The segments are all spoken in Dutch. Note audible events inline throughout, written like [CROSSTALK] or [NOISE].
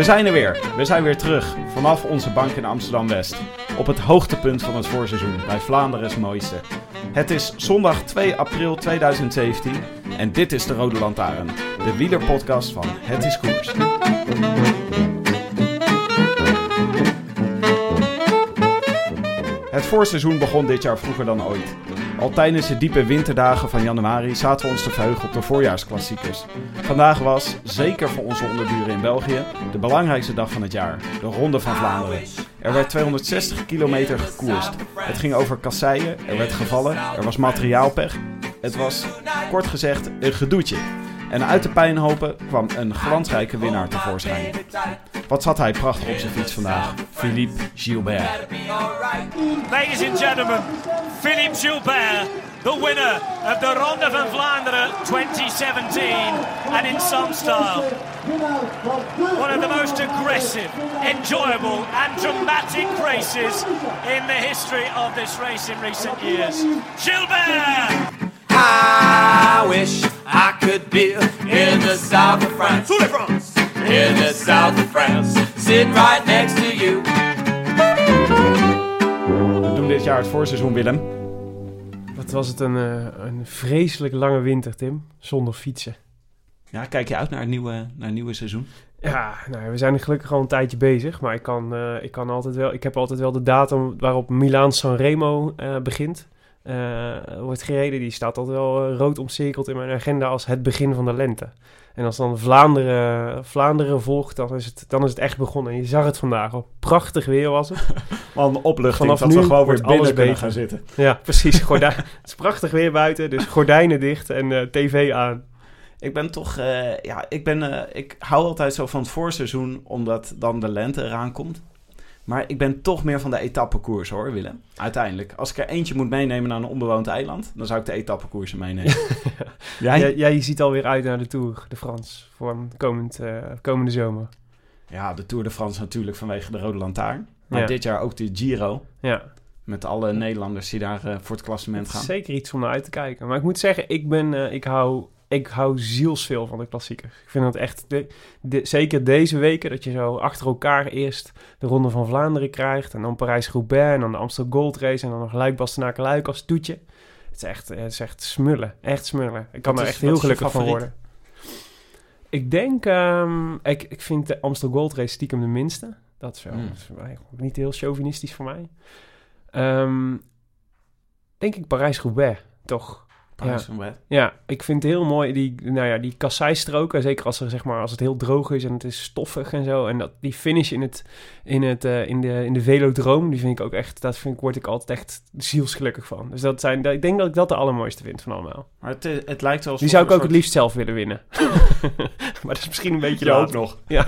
We zijn er weer. We zijn weer terug vanaf onze bank in Amsterdam-West. Op het hoogtepunt van het voorseizoen bij Vlaanderen's mooiste. Het is zondag 2 april 2017 en dit is de Rode Lantaarn. De wielerpodcast van Het is Koers. Voorseizoen begon dit jaar vroeger dan ooit. Al tijdens de diepe winterdagen van januari zaten we ons te verheugen op de voorjaarsklassiekers. Vandaag was, zeker voor onze onderburen in België, de belangrijkste dag van het jaar, de Ronde van Vlaanderen. Er werd 260 kilometer gekoerst. Het ging over kasseien, er werd gevallen, er was materiaalpech. Het was, kort gezegd, een gedoetje. En uit de pijnhopen kwam een glansrijke winnaar tevoorschijn. Wat zat hij prachtig op zijn fiets vandaag? Philippe Gilbert. Ladies and gentlemen, Philippe Gilbert, the winner of the Ronde van Vlaanderen 2017, and in some style. One of the most aggressive, enjoyable, and dramatic races in the history of this race in recent years. Gilbert! I wish I could be in the south of France. In the south of France, sitting right next to you. We doen dit jaar het voorseizoen, Willem. Wat was het een, eh, een vreselijk lange winter, Tim. Zonder fietsen. Ja, kijk je uit naar het nieuwe, naar het nieuwe seizoen? Ja, nou, we zijn er gelukkig al een tijdje bezig. Maar ik, kan, eh, ik, kan altijd wel, ik heb altijd wel de datum waarop Milaan Sanremo eh begint. Eh, wordt gereden. Die staat altijd wel eh, rood omcirkeld in mijn agenda als het begin van de lente. En als dan Vlaanderen, Vlaanderen volgt, dan is, het, dan is het echt begonnen. En je zag het vandaag al. Prachtig weer was het. [LAUGHS] Man, opluchting Vanaf dat nu we gewoon weer binnen kunnen gaan zitten. Ja, precies. Gordijn, [LAUGHS] het is prachtig weer buiten, dus gordijnen dicht en eh, tv aan. Ik ben toch, eh, ja, ik ben, eh, ik hou altijd zo van het voorseizoen, omdat dan de lente eraan komt. Maar ik ben toch meer van de etappekoers hoor, Willem. Uiteindelijk. Als ik er eentje moet meenemen naar een onbewoond eiland, dan zou ik de etappekoersen meenemen. [LAUGHS] Jij? Jij, jij ziet alweer uit naar de Tour de France voor komend, eh, komende zomer. Ja, de Tour de France natuurlijk vanwege de Rode Lantaarn. Maar Ja. dit jaar ook de Giro. Ja, Met alle Nederlanders die daar eh, voor het klassement gaan. zeker iets om naar uit te kijken. Maar ik moet zeggen, ik, ben, eh, ik, hou, ik hou zielsveel van de klassiekers. Ik vind dat echt, de, de- zeker deze weken, dat je zo achter elkaar eerst de Ronde van Vlaanderen krijgt. En dan Parijs-Roubaix en dan de Amstel Gold Race en dan nog luik bastenaken luik als toetje. Het is echt, het is echt smullen. Echt smullen. Ik kan Wat er is- echt heel gelukkig van worden. Ik denk, ehm, ik, ik vind de Amstel Gold Race stiekem de minste. Dat is wel Hmm. dat is wel niet heel chauvinistisch voor mij. Ehm, denk ik Parijs-Roubaix, toch? Wet. Ja, ik vind het heel mooi, die, nou ja, die kasseistroken. Zeker als, er, zeg maar, als het heel droog is en het is stoffig en zo. En dat, die finish in, het, in, het, eh, in, de, in de velodroom, die vind ik ook echt... Dat vind ik, word ik altijd echt zielsgelukkig van. Dus dat zijn, ik denk dat ik dat de allermooiste vind van allemaal. Maar het, is- het lijkt wel Die zou ik ook het liefst zelf willen winnen. [LAUGHS] maar dat is misschien een beetje Je laat. ook nog. [LAUGHS] Ja,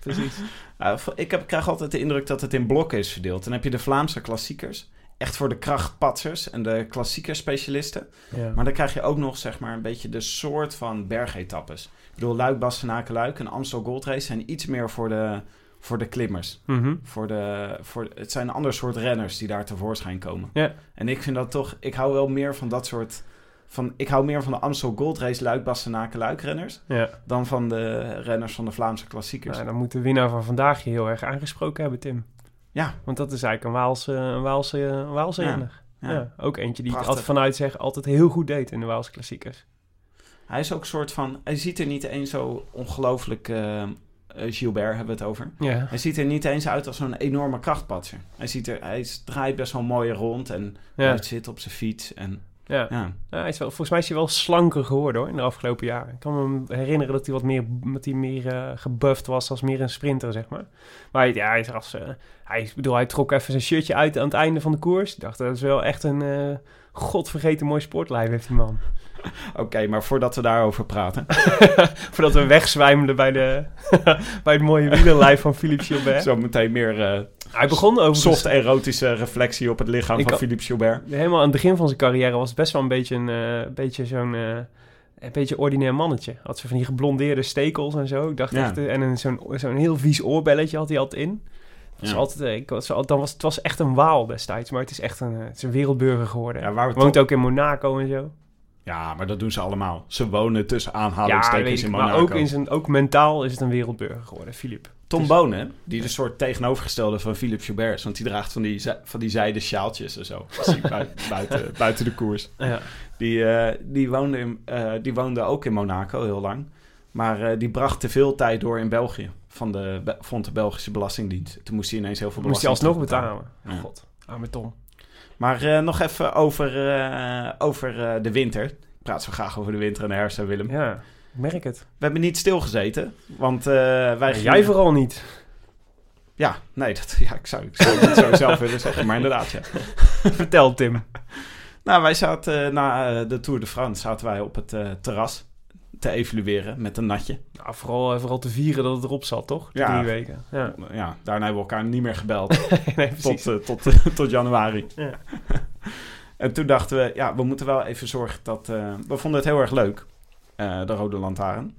precies. Ja, ik heb, krijg altijd de indruk dat het in blokken is verdeeld. Dan heb je de Vlaamse klassiekers. Echt voor de krachtpatsers en de klassiekerspecialisten. Ja. Maar dan krijg je ook nog zeg maar een beetje de soort van bergetappes. Ik bedoel, Luik, Bastenaken, Luik en Amstel Gold Race zijn iets meer voor de, voor de klimmers. Mhm. Voor de, voor, het zijn een ander soort renners die daar tevoorschijn komen. Ja. En ik vind dat toch... Ik hou wel meer van dat soort... Van, ik hou meer van de Amstel Gold Race Luik, Bastenaken, Luik renners... ja. dan van de renners van de Vlaamse klassiekers. Nou, dan moet de winnaar van vandaag je heel erg aangesproken hebben, Tim. Ja. Want dat is eigenlijk een Waalse, een Waalse, een Waalse Ja. renner. Ja. Ook eentje die het Prachtig. altijd vanuit zeg altijd heel goed deed in de Waalse klassiekers. Hij is ook een soort van... Hij ziet er niet eens zo ongelooflijk... eh, eh, Gilbert hebben we het over. Ja. Hij ziet er niet eens uit als zo'n enorme krachtpatser. Hij, ziet er, hij draait best wel mooi rond en Ja. hij zit op zijn fiets. En, Ja. ja. Ja, hij is wel, volgens mij is hij wel slanker geworden hoor, in de afgelopen jaren. Ik kan me herinneren dat hij wat meer, dat hij meer eh, gebufft was als meer een sprinter, zeg maar. Maar hij- ja, hij is als, eh, hij, bedoel, hij trok even zijn shirtje uit aan het einde van de koers. Ik dacht, dat is wel echt een eh, godvergeten mooi sportlijf heeft die man. [LAUGHS] Oké, maar voordat we daarover praten. [LAUGHS] Voordat we wegzwijmelen bij, de, [LAUGHS] bij het mooie wielerlijf van Philippe Gilbert. Zo meteen meer eh, Hij begon over soft erotische reflectie op het lichaam van Philippe Gilbert. Helemaal aan het begin van zijn carrière was het best wel een beetje, een, eh, beetje zo'n... eh, een beetje ordinair mannetje. Had ze van die geblondeerde stekels en zo. Ik dacht Ja. echt... En zo'n, zo'n heel vies oorbelletje had hij altijd in. Het was Ja. altijd, ik was, dan was, het was echt een waal destijds. Maar het is echt een, het is een wereldburger geworden. Ja, waar we Woont ook in Monaco en zo. Ja, maar dat doen ze allemaal. Ze wonen tussen aanhalingstekens in maar Monaco. ook, in zijn, ook mentaal is het een wereldburger geworden, Philippe. Tom Dus- Bonen, die de soort tegenovergestelde van Philippe Gilbert is. Want die draagt van die, van die zijde sjaaltjes en zo. [LAUGHS] Buiten, buiten de koers. Ja. Die, eh, die, woonde in, eh, die woonde ook in Monaco heel lang. Maar eh, die bracht te veel tijd door in België. Van de, vond de Belgische Belastingdienst. Toen moest hij ineens heel veel Moest hij belasting alsnog terugbetalen. betalen. Ja. God, arme Tom. Maar eh, nog even over, eh, over eh, de winter. Ik praat zo graag over de winter en de herfst, Willem. Ja, ik merk het. We hebben niet stilgezeten. Want wij gingen- jij vooral niet. Ja, nee, dat, ja, ik zou, ik zou het zo [LAUGHS] zelf willen zeggen. Maar inderdaad, ja. Vertel, Tim. Nou, wij zaten na de Tour de France zaten wij op het terras te evalueren met een natje. Nou, vooral, eh, vooral te vieren dat het erop zat, toch? De Ja. drie weken. Ja, Ja, daarna hebben we elkaar niet meer gebeld [LAUGHS] nee, tot, eh, tot, [LAUGHS] tot januari. Ja. [LAUGHS] en toen dachten we, ja, we moeten wel even zorgen dat... eh, we vonden het heel erg leuk, eh, de Rode Lantaarn.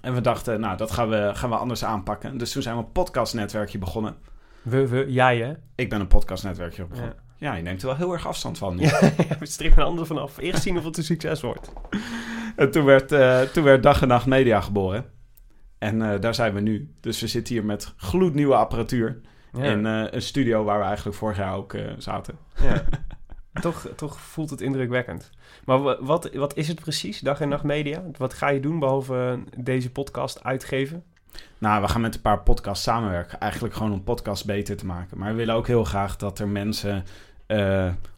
En we dachten, nou, dat gaan we, gaan we anders aanpakken. Dus toen zijn we een podcastnetwerkje begonnen. We, we, jij hè? Ik ben een podcastnetwerkje begonnen. Ja. Ja, je neemt er wel heel erg afstand van. nu. Ja, we strikken een ander vanaf. Eerst zien of het een succes wordt. En toen werd, eh, toen werd Dag en Nacht Media geboren. En eh, daar zijn we nu. Dus we zitten hier met gloednieuwe apparatuur. Ja. In eh, een studio waar we eigenlijk vorig jaar ook zaten. ja. [LAUGHS] toch, toch voelt het indrukwekkend. Maar wa- wat, wat is het precies, Dag en Nacht Media? Wat ga je doen behalve eh, deze podcast uitgeven? Nou, we gaan met een paar podcasts samenwerken. Eigenlijk gewoon om podcasts beter te maken. Maar we willen ook heel graag dat er mensen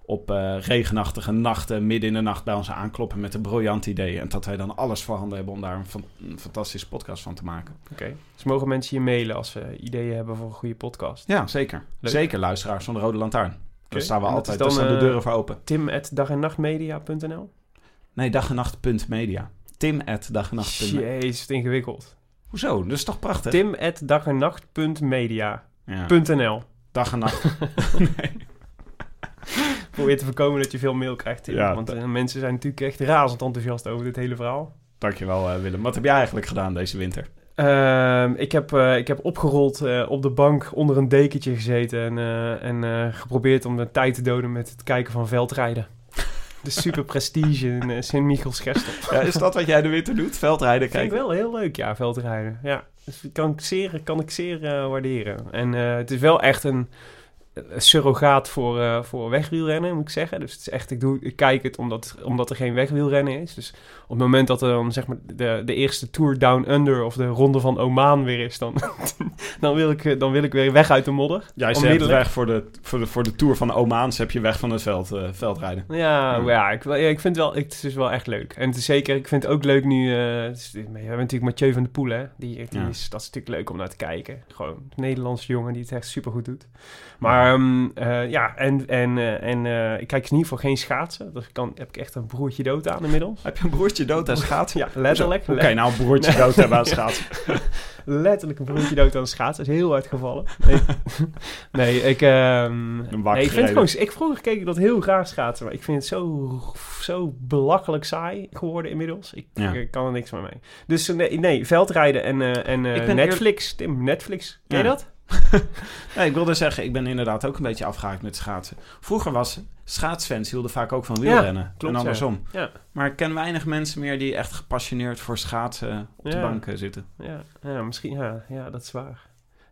op eh, regenachtige nachten... midden in de nacht bij ons aankloppen met een briljant idee. En dat wij dan alles voorhanden hebben om daar een, fan- een fantastische podcast van te maken. Oké. Dus mogen mensen je mailen als ze ideeën hebben voor een goede podcast? Ja, zeker. Leuk. Zeker luisteraars van de Rode Lantaarn. Daar staan we En altijd, daar staan de eh, deuren voor open. Tim at dagennachtmedia.nl Nee, dag en nacht.media. Tim at dag en. Jezus, wat ingewikkeld. Hoezo? Dat is toch prachtig? Tim at Ja. Dag en nacht. [LAUGHS] Probeer te voorkomen dat je veel mail krijgt, Tim. Ja, Want eh, mensen zijn natuurlijk echt razend enthousiast over dit hele verhaal. Dankjewel eh, Willem. Wat heb jij eigenlijk gedaan deze winter? Ehm, ik, heb, eh, ik heb opgerold op de bank onder een dekentje gezeten en, en geprobeerd om de tijd te doden met het kijken van veldrijden. [LAUGHS] De super prestige in uh, Sint-Michels-Gestel. Ja, is dat wat jij de winter doet? Veldrijden Vind ik kijken? wel heel leuk, ja, veldrijden. Ja, dus kan ik zeer, kan ik zeer waarderen. En het is wel echt een surrogaat voor, eh, voor wegwielrennen, moet ik zeggen. Dus het is echt, ik, doe, ik kijk het omdat, omdat er geen wegwielrennen is. Dus op het moment dat er dan zeg maar de, de eerste Tour Down Under of de Ronde van Oman weer is, dan, [LAUGHS] dan, wil, ik, eh, dan wil ik weer weg uit de modder. Jij zet Onmiddellijk. weg voor de, voor, de, voor de Tour van de Omaans heb je weg van het veld, eh, veldrijden. Ja, Ja. ja, ik, ja, ik vind wel, ik, het is wel echt leuk. En het is zeker, ik vind het ook leuk nu. eh, is- we hebben natuurlijk Mathieu van der Poel, hè? Die, die Ja. is, dat is natuurlijk leuk om naar te kijken. Gewoon een Nederlandse jongen die het echt super goed doet. Maar ehm, eh, ja, en, en, eh, en eh, ik kijk in ieder geval geen schaatsen. Dus kan, heb ik echt een broertje dood aan inmiddels. Heb je een broertje dood aan schaatsen? Ja, letterlijk. Je nou een broertje dood hebben aan schaatsen? [LAUGHS] Letterlijk een broertje dood aan de schaatsen. Dat is heel hard gevallen. Nee, [LAUGHS] nee ik... ehm, Een nee, ik vind gewoon... Ik vroeger keek ik dat heel graag schaatsen. Maar ik vind het zo, zo belachelijk saai geworden inmiddels. Ik, Ja. ik kan er niks meer mee. Dus nee, nee veldrijden en, eh, en eh, Netflix. Tim, Netflix. Ken je Ja. dat? [LAUGHS] Nee, ik wilde zeggen, ik ben inderdaad ook een beetje afgehaakt met schaatsen. Vroeger was schaatsfans hielden vaak ook van wielrennen. klopt, en andersom. Ja. Maar ik ken weinig mensen meer die echt gepassioneerd voor schaatsen op de Ja. bank eh, zitten. Ja, ja, misschien. Ja, ja, dat is waar.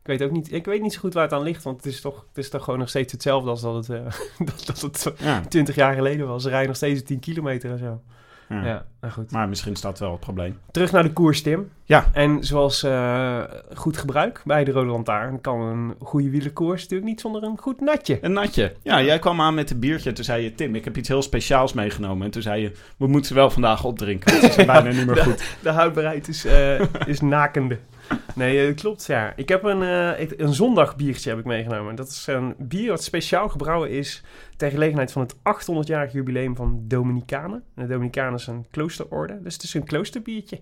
Ik weet ook niet, ik weet niet zo goed waar het aan ligt, want het is toch, het is toch gewoon nog steeds hetzelfde als dat het, eh, [LAUGHS] dat, dat het Ja. 20 jaar geleden was. Ze rijden nog steeds 10 kilometer en zo. Ja. Ja, nou goed. Maar misschien is dat wel het probleem. Terug naar de koers, Tim. Ja. En zoals eh, goed gebruik bij de Rode Lantaarn... kan een goede wielerkoers natuurlijk niet zonder een goed natje. Een natje. Ja, jij kwam aan met een biertje. Toen zei je, Tim, ik heb iets heel speciaals meegenomen. En toen zei je, we moeten ze wel vandaag opdrinken. Het is [LAUGHS] bijna niet meer goed. De houdbaarheid is, eh, is nakende. Nee, eh, klopt, ja. Ik heb een, eh, een zondagbiertje heb ik meegenomen. Dat is een bier wat speciaal gebrouwen is... ter gelegenheid van het 800-jarig jubileum van Dominicanen. En de Dominicanen is een kloosterorde, dus het is een kloosterbiertje.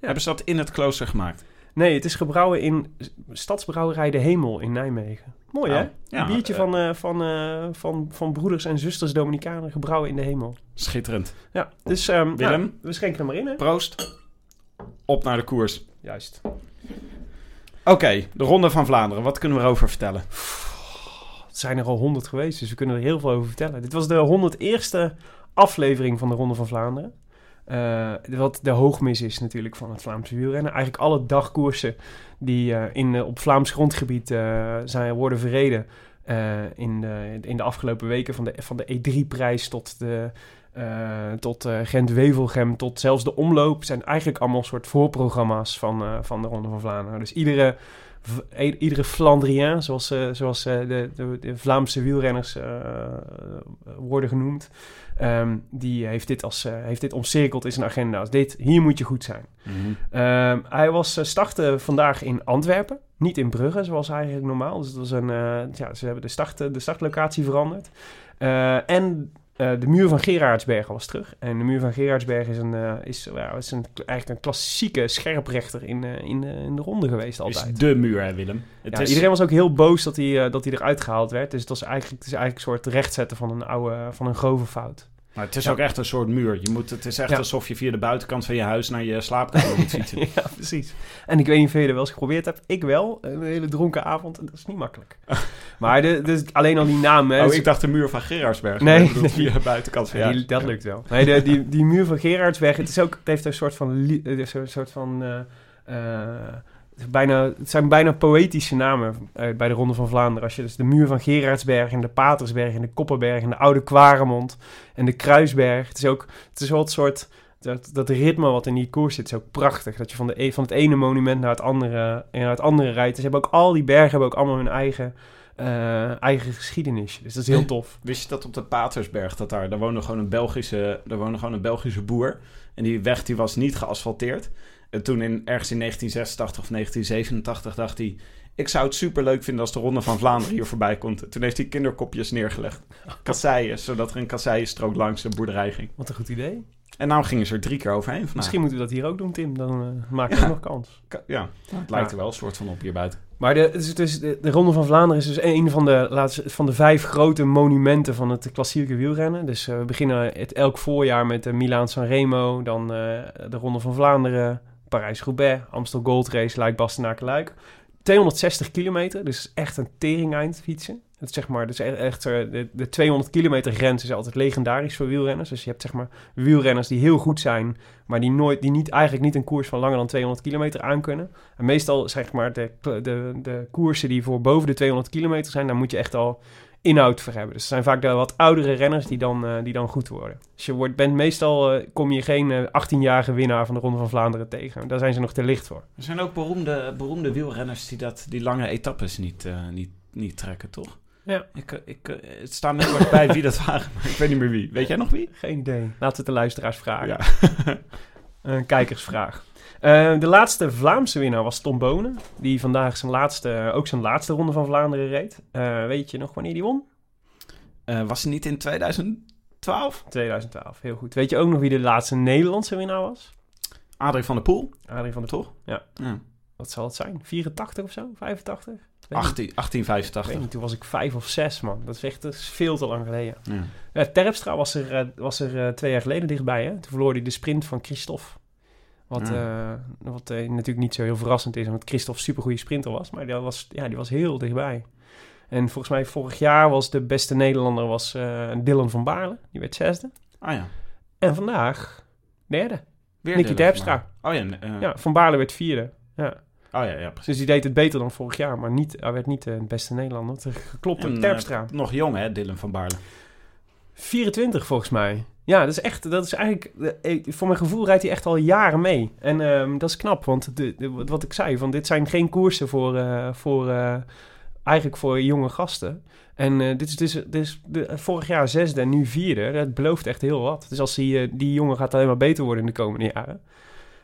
Hebben ze dat in het klooster gemaakt? Nee, het is gebrouwen in Stadsbrouwerij De Hemel in Nijmegen. Mooi, hè? Oh, ja, een biertje eh, van, van, van, van broeders en zusters Dominicanen gebrouwen in De Hemel. Schitterend. Ja, dus ehm, Willem? nou, we schenken er maar in, hè? Proost. Op naar de koers. Juist. Oké, de Ronde van Vlaanderen. Wat kunnen we erover vertellen? Het zijn er al honderd geweest, dus we kunnen er heel veel over vertellen. Dit was de 101ste aflevering van de Ronde van Vlaanderen. Eh, wat de hoogmis is natuurlijk van het Vlaamse wielrennen. Eigenlijk alle dagkoersen die eh, in, eh, op Vlaams grondgebied zijn, worden verreden... in, de, in de afgelopen weken van de, van de E3-prijs tot de... eh, tot eh, Gent-Wevelgem, tot zelfs de omloop... zijn eigenlijk allemaal soort voorprogramma's van, eh, van de Ronde van Vlaanderen. Dus iedere i- iedere Flandrien, zoals, zoals de, de, de Vlaamse wielrenners worden genoemd, ehm, die heeft dit, als, heeft dit omcirkeld in zijn agenda. Als dit, hier moet je goed zijn. Ehm, hij was uh, startte vandaag in Antwerpen, niet in Brugge, zoals eigenlijk normaal. Dus het was een, ja, ze hebben de, start, de startlocatie veranderd. En eh, de muur van Gerardsbergen was terug. En de muur van Gerardsbergen is, een, eh, is, ja, is een, eigenlijk een klassieke scherprechter in, eh, in, de- in de ronde geweest altijd. Is de muur, hè, Willem? Het Ja, is... Iedereen was ook heel boos dat hij, dat hij eruit gehaald werd. Dus het, was eigenlijk, het is eigenlijk een soort rechtzetten van een oude, van een grove fout. Maar het is Ja. ook echt een soort muur. Je moet, het is echt Ja. alsof je via de buitenkant van je huis naar je slaapkamer moet [LAUGHS] fietsen. ja, precies. En ik weet niet of je dat wel eens geprobeerd hebt. Ik wel. Een hele dronken avond. En dat is niet makkelijk. [LAUGHS] maar de, dus alleen al die naam. Hè, Oh, is- ik dacht de muur van Gerardsberg. Nee, via de buitenkant van je die- dat lukt wel. Nee, de, die, die muur van Gerardsberg, het, is ook, het heeft een soort van... Een soort van eh, eh, bijna, het zijn bijna poëtische namen eh, bij de Ronde van Vlaanderen. Als je dus de muur van Gerardsberg en de Patersberg en de Kopperberg en de Oude Kwaremond en de Kruisberg. Het is ook het is wel het soort... Dat, dat ritme wat in die koers zit is ook prachtig. Dat je van, de, e- van het ene monument naar het andere, naar het andere rijdt. Dus ze hebben ook al die bergen hebben ook allemaal hun eigen, eh, eigen geschiedenis. Dus dat is heel tof. Wist je dat op de Patersberg, dat daar, daar woonde gewoon een Belgische, daar woonde gewoon een Belgische boer. En die weg die was niet geasfalteerd. En toen in, ergens in 1986 of 1987 dacht hij... Ik zou het super leuk vinden als de Ronde van Vlaanderen hier voorbij komt. Toen heeft hij kinderkopjes neergelegd. Kasseien, zodat er een kasseienstrook langs de boerderij ging. Wat een goed idee. En nou gingen ze er drie keer overheen vandaag. Misschien moeten we dat hier ook doen, Tim. Dan eh maken we Ja. ook nog kans. Ka- Ja, het lijkt er wel een soort van op hier buiten. Maar de, dus, dus de, de Ronde van Vlaanderen is dus een van de, laatste, van de vijf grote monumenten van het klassieke wielrennen. Dus eh, we beginnen het elk voorjaar met de Milaan-San Remo, dan eh, de Ronde van Vlaanderen, Parijs-Roubaix, Amstel Gold Race, Luik, Bastenaken, Luik. 260 kilometer, dus echt een teringeind fietsen. Het zeg maar, dus echt, echt eh, de, de 200 kilometer grens is altijd legendarisch voor wielrenners. Dus je hebt zeg maar wielrenners die heel goed zijn, maar die, nooit, die niet, eigenlijk niet een koers van langer dan 200 kilometer aankunnen. En meestal zeg maar de, de, de koersen die voor boven de 200 kilometer zijn, daar moet je echt al inhoud voor hebben. Dus het zijn vaak de wat oudere renners die dan, eh, die dan goed worden. Dus je wordt, bent meestal, eh, kom je geen eh, 18-jarige winnaar van de Ronde van Vlaanderen tegen. Daar zijn ze nog te licht voor. Er zijn ook beroemde, beroemde wielrenners die dat, die lange etappes niet, niet, niet trekken, toch? Ja. Ik, ik, het staat me erg bij wie dat waren, [LAUGHS] maar ik weet niet meer wie. Weet jij nog wie? Geen idee. Laten we het de luisteraars vragen. Ja. [LAUGHS] Een kijkersvraag. Eh, de laatste Vlaamse winnaar was Tom Bonen. Die vandaag zijn laatste, ook zijn laatste ronde van Vlaanderen reed. Eh, weet je nog wanneer die won? Eh, was hij niet in 2012? 2012, heel goed. Weet je ook nog wie de laatste Nederlandse winnaar was? Adrie van der Poel? Adrie van der Poel. Ja. Ja. Wat zal het zijn? 84 of zo? 85? Weet niet. 18, Ik 1885. weet niet, toen was ik vijf of zes, man. Dat is echt dat is veel te lang geleden. Ja. Ja, Terpstra was er, eh, was er eh, twee jaar geleden dichtbij. Hè? Toen verloor hij de sprint van Christophe. Wat, Ja. eh, wat eh, natuurlijk niet zo heel verrassend is, omdat Christophe een supergoeie sprinter was. Maar die was, ja, die was heel dichtbij. En volgens mij vorig jaar was de beste Nederlander was, eh, Dylan van Baarle. Die werd zesde. Ah ja. En vandaag derde. Weer Nicky Terpstra. Oh ja. eh, Ja, Van Baarle werd vierde. Ja. Oh ja, ja, precies. Dus die deed het beter dan vorig jaar. Maar niet, hij werd niet eh, de beste Nederlander. Geklopt door En, Terpstra. eh, nog jong hè, Dylan van Baarle. 24 volgens mij. Ja, dat is echt, dat is eigenlijk, eh, voor mijn gevoel rijdt hij echt al jaren mee. En ehm, dat is knap, want de, de- wat ik zei, van dit zijn geen koersen voor, eh, voor eh, eigenlijk voor jonge gasten. En eh, dit is dus, dit is de, vorig jaar zesde en nu vierde. Dat belooft echt heel wat. Dus als die, eh, die jongen gaat alleen maar beter worden in de komende jaren.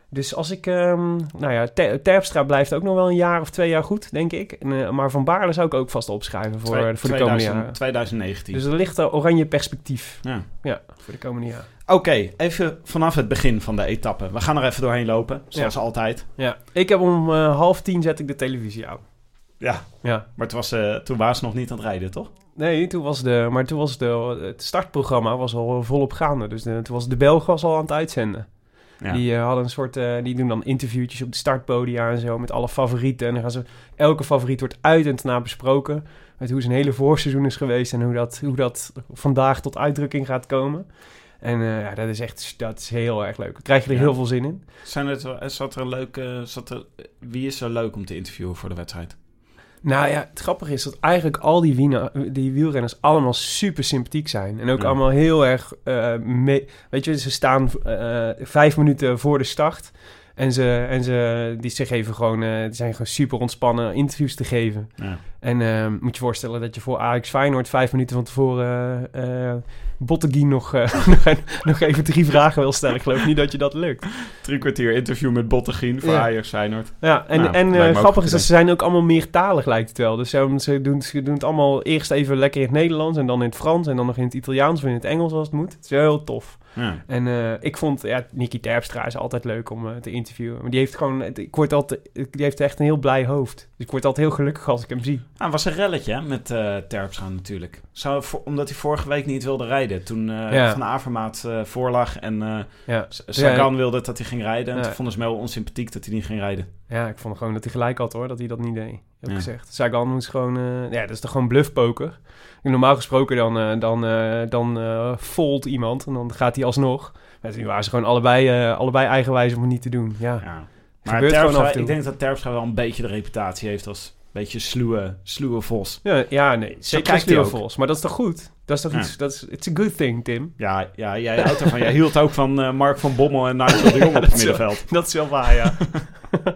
Dus als ik, ehm, nou ja, Ter- Terpstra blijft ook nog wel een jaar of twee jaar goed, denk ik. En, eh, maar Van Baarle zou ik ook vast opschrijven voor, Twee- voor de komende 2000 jaren. 2019. Dus er ligt een oranje perspectief. Ja. Ja, voor de komende jaren. Oké, even vanaf het begin van de etappe. We gaan er even doorheen lopen, zoals altijd. Ja, ik heb om eh, half tien zet ik de televisie aan. Ja, Ja. maar het was, eh, toen waren ze nog niet aan het rijden, toch? Nee, toen was de, maar toen was de, het startprogramma was al volop gaande. Dus de, toen was de Belg was al aan het uitzenden. Ja. Die eh, hadden een soort, eh, die doen dan interviewtjes op de startpodia en zo met alle favorieten. En dan gaan ze, elke favoriet wordt uit en na besproken. Met hoe zijn hele voorseizoen is geweest en hoe dat, hoe dat vandaag tot uitdrukking gaat komen. En eh, ja, dat is echt, dat is heel erg leuk. Daar krijg je er Ja. heel veel zin in. Zijn het, wel- zat er een leuke, zat er, wie is er leuk om te interviewen voor de wedstrijd? Nou ja, het grappige is dat eigenlijk al die, die wielrenners allemaal super sympathiek zijn. En ook Ja. allemaal heel erg eh, mee... Weet je, ze staan eh, vijf minuten voor de start. En ze, en ze, die ze geven gewoon, die zijn gewoon super ontspannen interviews te geven. Ja. En eh, moet je voorstellen dat je voor Ajax Feyenoord vijf minuten van tevoren Botteguin nog, eh, [LAUGHS] nog even drie vragen wil stellen. Ik geloof niet dat je dat lukt. Drie kwartier interview met Bottegien voor Ja. Ajax Feyenoord. Ja, en, Nou, en grappig is dat ze zijn ook allemaal meertalig, lijkt het wel. Dus ze, ze, doen, ze doen het allemaal eerst even lekker in het Nederlands... en dan in het Frans en dan nog in het Italiaans of in het Engels als het moet. Het is wel heel tof. Ja. En ik vond, ja, Nicky Terpstra is altijd leuk om te interviewen. Maar die heeft gewoon, ik word altijd, die heeft echt een heel blij hoofd. Dus ik word altijd heel gelukkig als ik hem zie. Ah, was een relletje hè, met eh Terpstra natuurlijk. Zou, voor- omdat hij vorige week niet wilde rijden. Toen eh, Ja. Van Avermaat eh, voorlag en eh Ja. Sagan wilde dat hij ging rijden. En toen vonden ze me wel onsympathiek dat hij niet ging rijden. Ja, ik vond gewoon dat hij gelijk had hoor, dat hij dat niet deed. Heb Ja. gezegd. Sagan moest gewoon, ja, dat is toch gewoon bluffpoker. Normaal gesproken dan, dan, dan fold iemand en dan gaat hij alsnog. Maar nu waren ze gewoon allebei, allebei eigenwijs om het niet te doen. Ja, Ja. Maar Terpstra, ik denk dat Terpstra wel een beetje de reputatie heeft als beetje sluwe, sluwe vos. ja, ja nee, zeker ook. Vos. Maar dat is toch goed? Dat is toch Ja. iets, dat is, it's a good thing, Tim. Ja, ja jij houdt ervan. jij hield ook van eh, Mark van Bommel en Nigel de Jong [LAUGHS] op het wel- middenveld. Dat is wel waar, ja. [LAUGHS]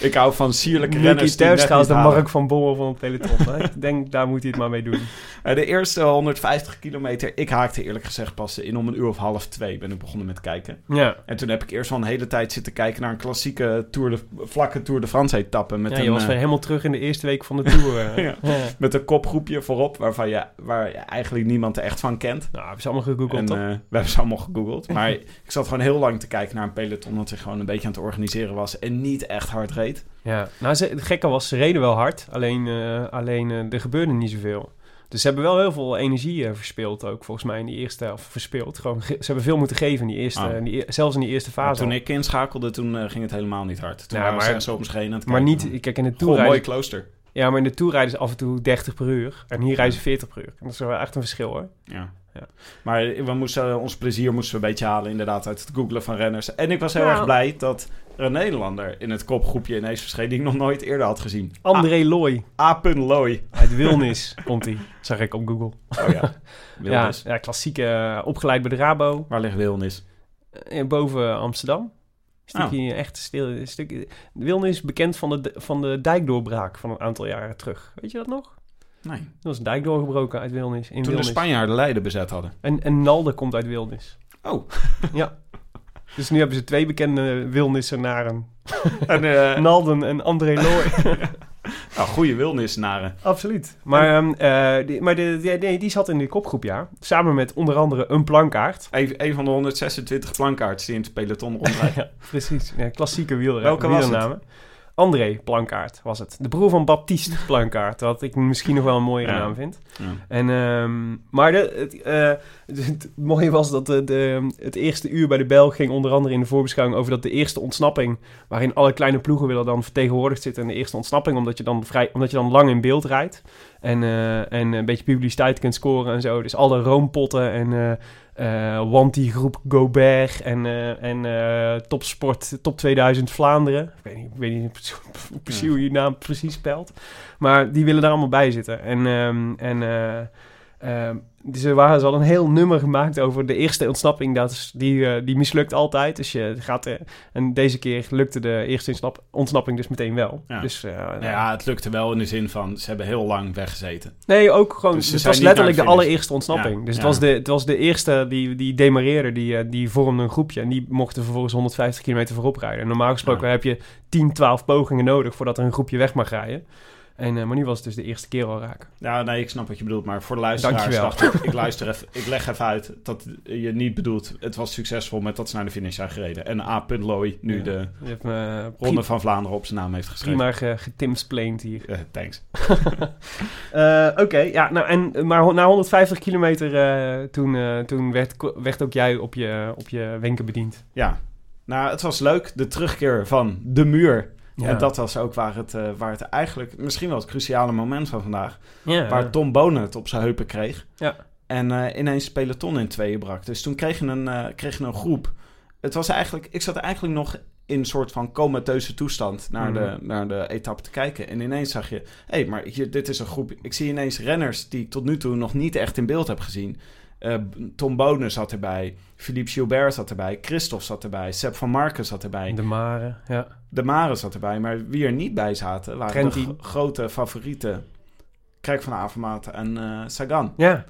Ik hou van sierlijke renners Terpstra niet de. Mark van Bommel van het peloton. hè. ik denk, daar moet hij het maar mee doen. [LAUGHS] Eh, de eerste 150 kilometer, ik haakte eerlijk gezegd pas in om een uur of half twee ben ik begonnen met kijken. Ja, En toen heb ik eerst wel een hele tijd zitten kijken naar een klassieke Tour de, vlakke Tour de France etappe. Met, ja een, je was eh, weer helemaal terug in de eerste week van de Tour. ja. met een kopgroepje voorop waarvan je, waar je eigenlijk niemand er echt van kent. Nou, hebben ze allemaal gegoogeld, En toch? eh, we hebben ze allemaal gegoogeld. [LAUGHS] Maar ik zat gewoon heel lang te kijken naar een peloton dat zich gewoon een beetje aan het organiseren was en niet echt hard reed. Ja, nou, ze, het gekke was, ze reden wel hard, alleen, eh, alleen eh, er gebeurde niet zoveel. Dus ze hebben wel heel veel energie verspeeld ook, volgens mij, in die eerste helft. Verspeeld, gewoon, ge- ze hebben veel moeten geven in die eerste, Ah. in die, e- zelfs in die eerste Maar fase. toen ik inschakelde, toen ging het helemaal niet hard. Toen Ja, waren maar- ze zo om zich heen aan het maar niet, kijk, in de Goh, Tour mooi klooster. Ja, maar in de Tour rijden ze af en toe 30 per uur. En hier rijden ze 40 per uur. En dat is wel echt een verschil, hoor. Ja. Ja. Maar we moesten, ons plezier moesten we een beetje halen inderdaad uit het googlen van renners. En ik was heel Ja. erg blij dat er een Nederlander in het kopgroepje ineens verscheen die ik nog nooit eerder had gezien. André Looy A. A. Looy. uit Wilnis komt hij, zag ik op Google. Oh ja, [LAUGHS] Wilnis. Ja, ja, klassieke, eh, opgeleid bij de Rabo. Waar ligt Wilnis? Eh, boven Amsterdam. Oh. Stukje, echt stil. Stukje. Wilnis is bekend van de, van de dijkdoorbraak van een aantal jaren terug. Weet je dat nog? Nee. Er was een dijk doorgebroken uit Wilnis. In Toen de. Spanjaarden Leiden bezet hadden. En, en Nalde komt uit Wilnis. Oh. [LAUGHS] Ja. Dus nu hebben ze twee bekende Wilnissenaren. [LAUGHS] En, eh [LAUGHS] Nalden en André Looy. Nou, goede Wilnisnaren. Absoluut. Maar, ehm, eh, die, maar de, die, nee, die zat in de kopgroep, ja. Samen met onder andere een plankaart. Een, een van de 126 plankaarts die in het peloton rondrijden. [LAUGHS] ja, precies. Ja, klassieke wielren, Welke was het? André Plankaart was het. De broer van Baptiste [LAUGHS] Plankaart. Wat ik misschien nog wel een mooiere Ja. naam vind. Ja. En, ehm, maar de, het, eh, het, het mooie was dat de, de, het eerste uur bij de Belg ging onder andere in de voorbeschouwing over dat de eerste ontsnapping, waarin alle kleine ploegen willen dan vertegenwoordigd zitten in de eerste ontsnapping, omdat je dan, vrij, omdat je dan lang in beeld rijdt en, eh, en een beetje publiciteit kunt scoren en zo. Dus alle roompotten en eh eh Wanty Groep Gobert en, eh, en eh, Topsport Top 2000 Vlaanderen. Ik weet niet, ik weet niet precies hoe je naam precies spelt. Maar die willen daar allemaal bij zitten. En, ehm, en, eh, Ehm, dus waren, ze hadden een heel nummer gemaakt over de eerste ontsnapping. Dat is, die, eh, die mislukt altijd. Dus je gaat... eh, en deze keer lukte de eerste ontsnap- ontsnapping dus meteen wel. Ja. Dus, eh, Nou ja, het lukte wel in de zin van ze hebben heel lang weggezeten. Nee, ook gewoon. Dus ze het was letterlijk de allereerste ontsnapping. Ja, Dus het, ja. was de, het was de eerste die, die demareerde, die, die vormde een groepje. En die mochten vervolgens 150 kilometer voorop rijden. En normaal gesproken heb je 10, 12 pogingen nodig voordat er een groepje weg mag rijden. En, eh, maar nu was het dus de eerste keer al raken. Ja, nee, ik snap wat je bedoelt. Maar voor de luisteraars Dankjewel. dacht ik, ik, [LAUGHS] luister even, ik leg even uit dat je niet bedoelt... het was succesvol met dat ze naar de finish zijn gereden. En A. Looy nu Ja. de me uh, Ronde van Vlaanderen op zijn naam heeft geschreven. prima ge, getimsplained hier. Eh, thanks. [LAUGHS] Eh, Oké, ja, nou, en, maar na 150 kilometer eh, toen, eh, toen werd, werd ook jij op je, op je wenken bediend. Ja, nou, het was leuk. De terugkeer van de muur. Ja. En dat was ook waar het, eh, waar het eigenlijk... misschien wel het cruciale moment van vandaag... ja. waar Tom Bonen het op zijn heupen kreeg. Ja. En eh, ineens het peloton in tweeën brak. Dus toen kreeg je een, eh, kreeg je een groep. Het was eigenlijk... Ik zat eigenlijk nog in een soort van comateuze toestand... naar, de, Mhm. naar de etappe te kijken. En ineens zag je... Hé, hey, maar hier, dit is een groep... Ik zie ineens renners die ik tot nu toe nog niet echt in beeld heb gezien. Eh, Tom Bonen zat erbij. Philippe Gilbert zat erbij. Christophe zat erbij. Sepp van Marken zat erbij. De Mare, ja. De Mare zat erbij, maar wie er niet bij zaten waren Trentin. de grote favorieten. Kijk van Avermaat en eh, Sagan. Ja,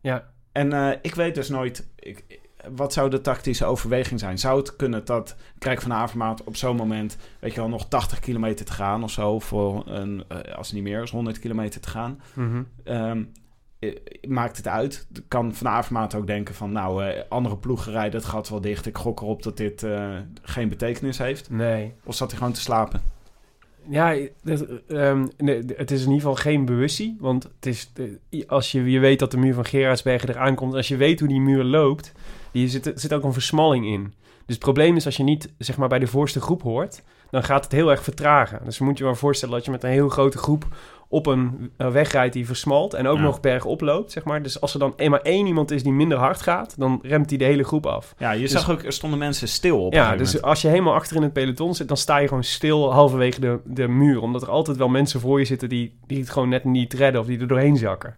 ja. En eh, ik weet dus nooit, ik, wat zou de tactische overweging zijn? Zou het kunnen dat Kijk van Avermaat op zo'n moment, weet je wel, nog 80 kilometer te gaan of zo, voor een, als het niet meer is, 100 kilometer te gaan. Eh, maakt het uit? Kan Van Avermaat ook denken van, nou, eh, andere ploegen rijden het gat wel dicht. Ik gok erop dat dit eh, geen betekenis heeft. Nee. Of zat hij gewoon te slapen? Ja, dat, ehm, nee, het is in ieder geval geen bewustie. Want het is, eh, als je, je weet dat de muur van Gerardsbergen eraan komt... als je weet hoe die muur loopt, die zit, zit ook een versmalling in. Dus het probleem is als je niet zeg maar, bij de voorste groep hoort... dan gaat het heel erg vertragen. Dus moet je je maar voorstellen dat je met een heel grote groep... op een eh, weg rijdt die versmalt en ook Ja. nog bergop loopt, zeg maar. Dus als er dan eenmaal één iemand is die minder hard gaat... dan remt die de hele groep af. Ja, je Dus- zag ook, er stonden mensen stil op. Ja, dus als je helemaal achter in het peloton zit, dan sta je gewoon stil halverwege de, de muur. Omdat er altijd wel mensen voor je zitten die, die het gewoon net niet redden of die er doorheen zakken.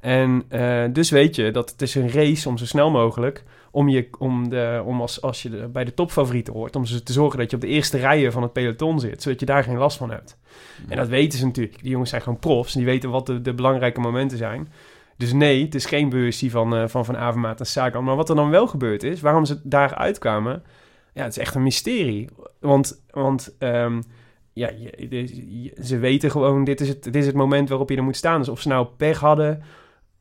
En eh, dus weet je dat het is een race om zo snel mogelijk, om, je, om, de, om als, als je de- bij de topfavorieten hoort, om ze te zorgen dat je op de eerste rijen van het peloton zit, zodat je daar geen last van hebt. En dat weten ze natuurlijk. Die jongens zijn gewoon profs, die weten wat de, de belangrijke momenten zijn. Dus nee, het is geen bewustzijn van eh, Van, van Avermaat en Sagan. Maar wat er dan wel gebeurd is, waarom ze daar uitkwamen... Ja, het is echt een mysterie. Want, want ehm, ja, ze weten gewoon, dit is, het, dit is het moment waarop je er moet staan. Dus of ze nou pech hadden,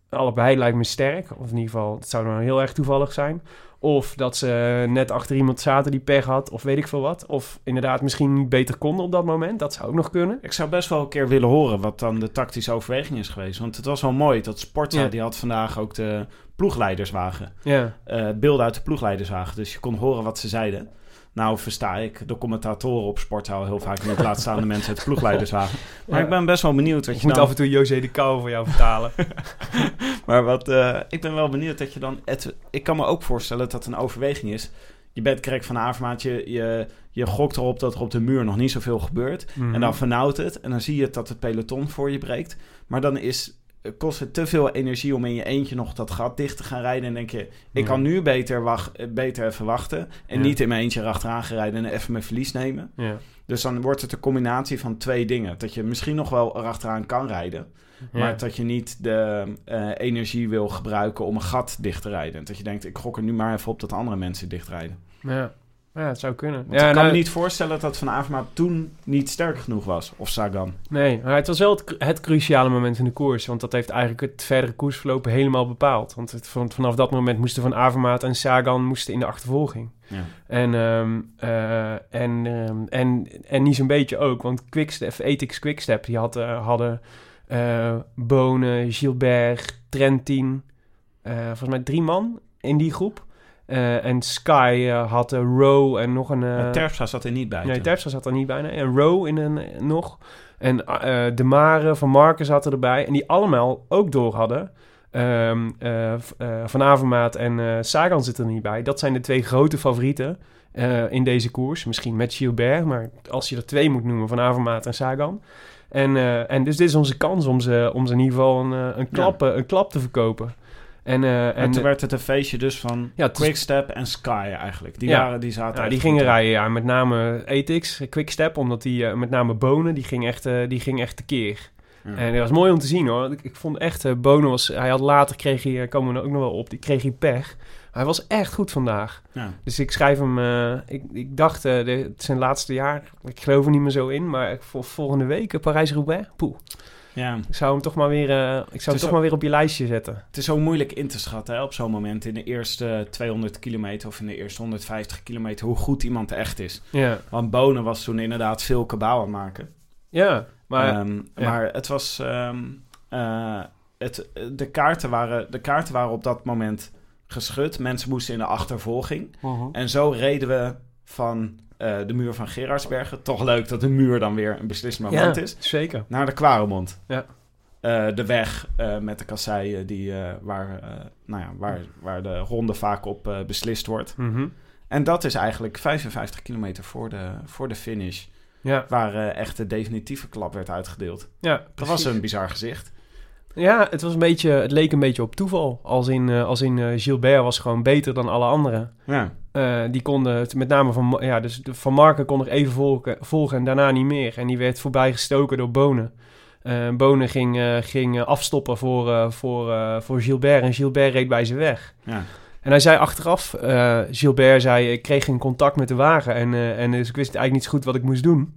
allebei lijkt me sterk. Of in ieder geval, het zou dan heel erg toevallig zijn. Of dat ze net achter iemand zaten die pech had, of weet ik veel wat. Of inderdaad misschien niet beter konden op dat moment. Dat zou ook nog kunnen. Ik zou best wel een keer willen horen wat dan de tactische overweging is geweest. Want het was wel mooi dat Sportza, Ja. die had vandaag ook de ploegleiderswagen. Ja, eh beelden uit de ploegleiderswagen. Dus je kon horen wat ze zeiden. Nou versta ik de commentatoren op Sportza al heel vaak niet. Laat staan de [LAUGHS] mensen uit de ploegleiderswagen. Maar Ja. ik ben best wel benieuwd wat ik je moet dan... af en toe José de Kou voor jou vertalen. [LAUGHS] Maar wat, eh, ik ben wel benieuwd dat je dan... Het, ik kan me ook voorstellen dat het een overweging is. Je bent Krek van Avermaat, je, je, je gokt erop dat er op de muur nog niet zoveel gebeurt. Mhm. En dan vernauwt het. En dan zie je dat het peloton voor je breekt. Maar dan is, kost het te veel energie om in je eentje nog dat gat dicht te gaan rijden. En denk je, ik kan nu beter, wacht, beter even wachten. En niet in mijn eentje erachteraan gaan rijden en even mijn verlies nemen. ja. Dus dan wordt het een combinatie van twee dingen. Dat je misschien nog wel erachteraan kan rijden. Ja. Maar dat je niet de eh, energie wil gebruiken om een gat dicht te rijden. Dat je denkt, ik gok er nu maar even op dat andere mensen dicht rijden. Ja. Ja, het zou kunnen. Want ja, ik kan nou, me niet voorstellen dat Van Avermaat toen niet sterk genoeg was. Of Sagan. Nee, maar het was wel het, cru- het cruciale moment in de koers. Want dat heeft eigenlijk het verdere koersverloop helemaal bepaald. Want het, van, vanaf dat moment moesten Van Avermaat en Sagan moesten in de achtervolging. Ja. En, ehm, eh, en, ehm, en, en niet zo'n beetje ook. Want Quickstep, Ethics Quickstep, die had, eh, hadden eh Bonen, Gilbert, Trentin. volgens mij drie man in die groep. Eh, en Sky eh, had eh, Rowe en nog een... Terpstra zat er niet bij. Nee, toen. Terpstra zat er niet bij. nee. En Rowe in een, nog. En De Mare van Marken zaten erbij. En die allemaal ook door hadden. Ehm, eh, eh, van Avermaat en Sagan zitten er niet bij. Dat zijn de twee grote favorieten in deze koers. Misschien met Gilbert, maar als je er twee moet noemen, Van Avermaat en Sagan. En, en dus dit is onze kans om ze, om ze in ieder geval een, een, klap, een klap te verkopen. En, eh, En en toen werd het een feestje dus van ja, Quickstep en Sky eigenlijk. Die, Ja. waren, die zaten ja, die gingen rijden, ja, met name Etix, Quickstep, omdat die eh, met name Bonen, die ging echt, eh, die ging echt tekeer. Ja. En dat was mooi om te zien hoor. Ik, ik vond echt, Bonen was, hij had later, kreeg hij, komen we er ook nog wel op, die kreeg hij pech. Hij was echt goed vandaag. Ja. Dus ik schrijf hem, ik, ik dacht, de, het is zijn laatste jaar, ik geloof er niet meer zo in, maar voor volgende week, Parijs-Roubaix, poeh. Ja. Ik zou hem toch maar weer, eh, ik zou hem toch ook- maar weer op je lijstje zetten. Het is zo moeilijk in te schatten hè, op zo'n moment in de eerste 200 kilometer of in de eerste 150 kilometer hoe goed iemand echt is. Ja, Want Bonen was toen inderdaad veel kabaal aan het maken. ja maar Ehm, ja. Maar het was. ehm, eh, het, de, kaarten waren, de kaarten waren op dat moment geschud. Mensen moesten in de achtervolging. En zo reden we van eh, de muur van Gerardsbergen. Toch leuk dat de muur dan weer een beslissend moment ja, is. zeker. Naar de Kwaremond. Ja. Eh, de weg eh, met de kasseien die, waar, nou ja, waar, waar de ronde vaak op beslist wordt. Mhm. En dat is eigenlijk 55 kilometer voor de, voor de finish. Ja, Waar echt de definitieve klap werd uitgedeeld. ja, Dat was een bizar gezicht. Ja, het was een beetje, het leek een beetje op toeval. Als in, als in Gilbert was gewoon beter dan alle anderen. Ja. Eh, die konden, het- met name van, ja, dus van Marken kon nog even volgen, volgen en daarna niet meer. En die werd voorbij gestoken door Bonen. Eh Bonen ging, eh, ging afstoppen voor, voor, voor Gilbert en Gilbert reed bij ze weg. ja. En hij zei achteraf, Gilbert zei, ik kreeg geen contact met de wagen en, en dus ik wist eigenlijk niet zo goed wat ik moest doen.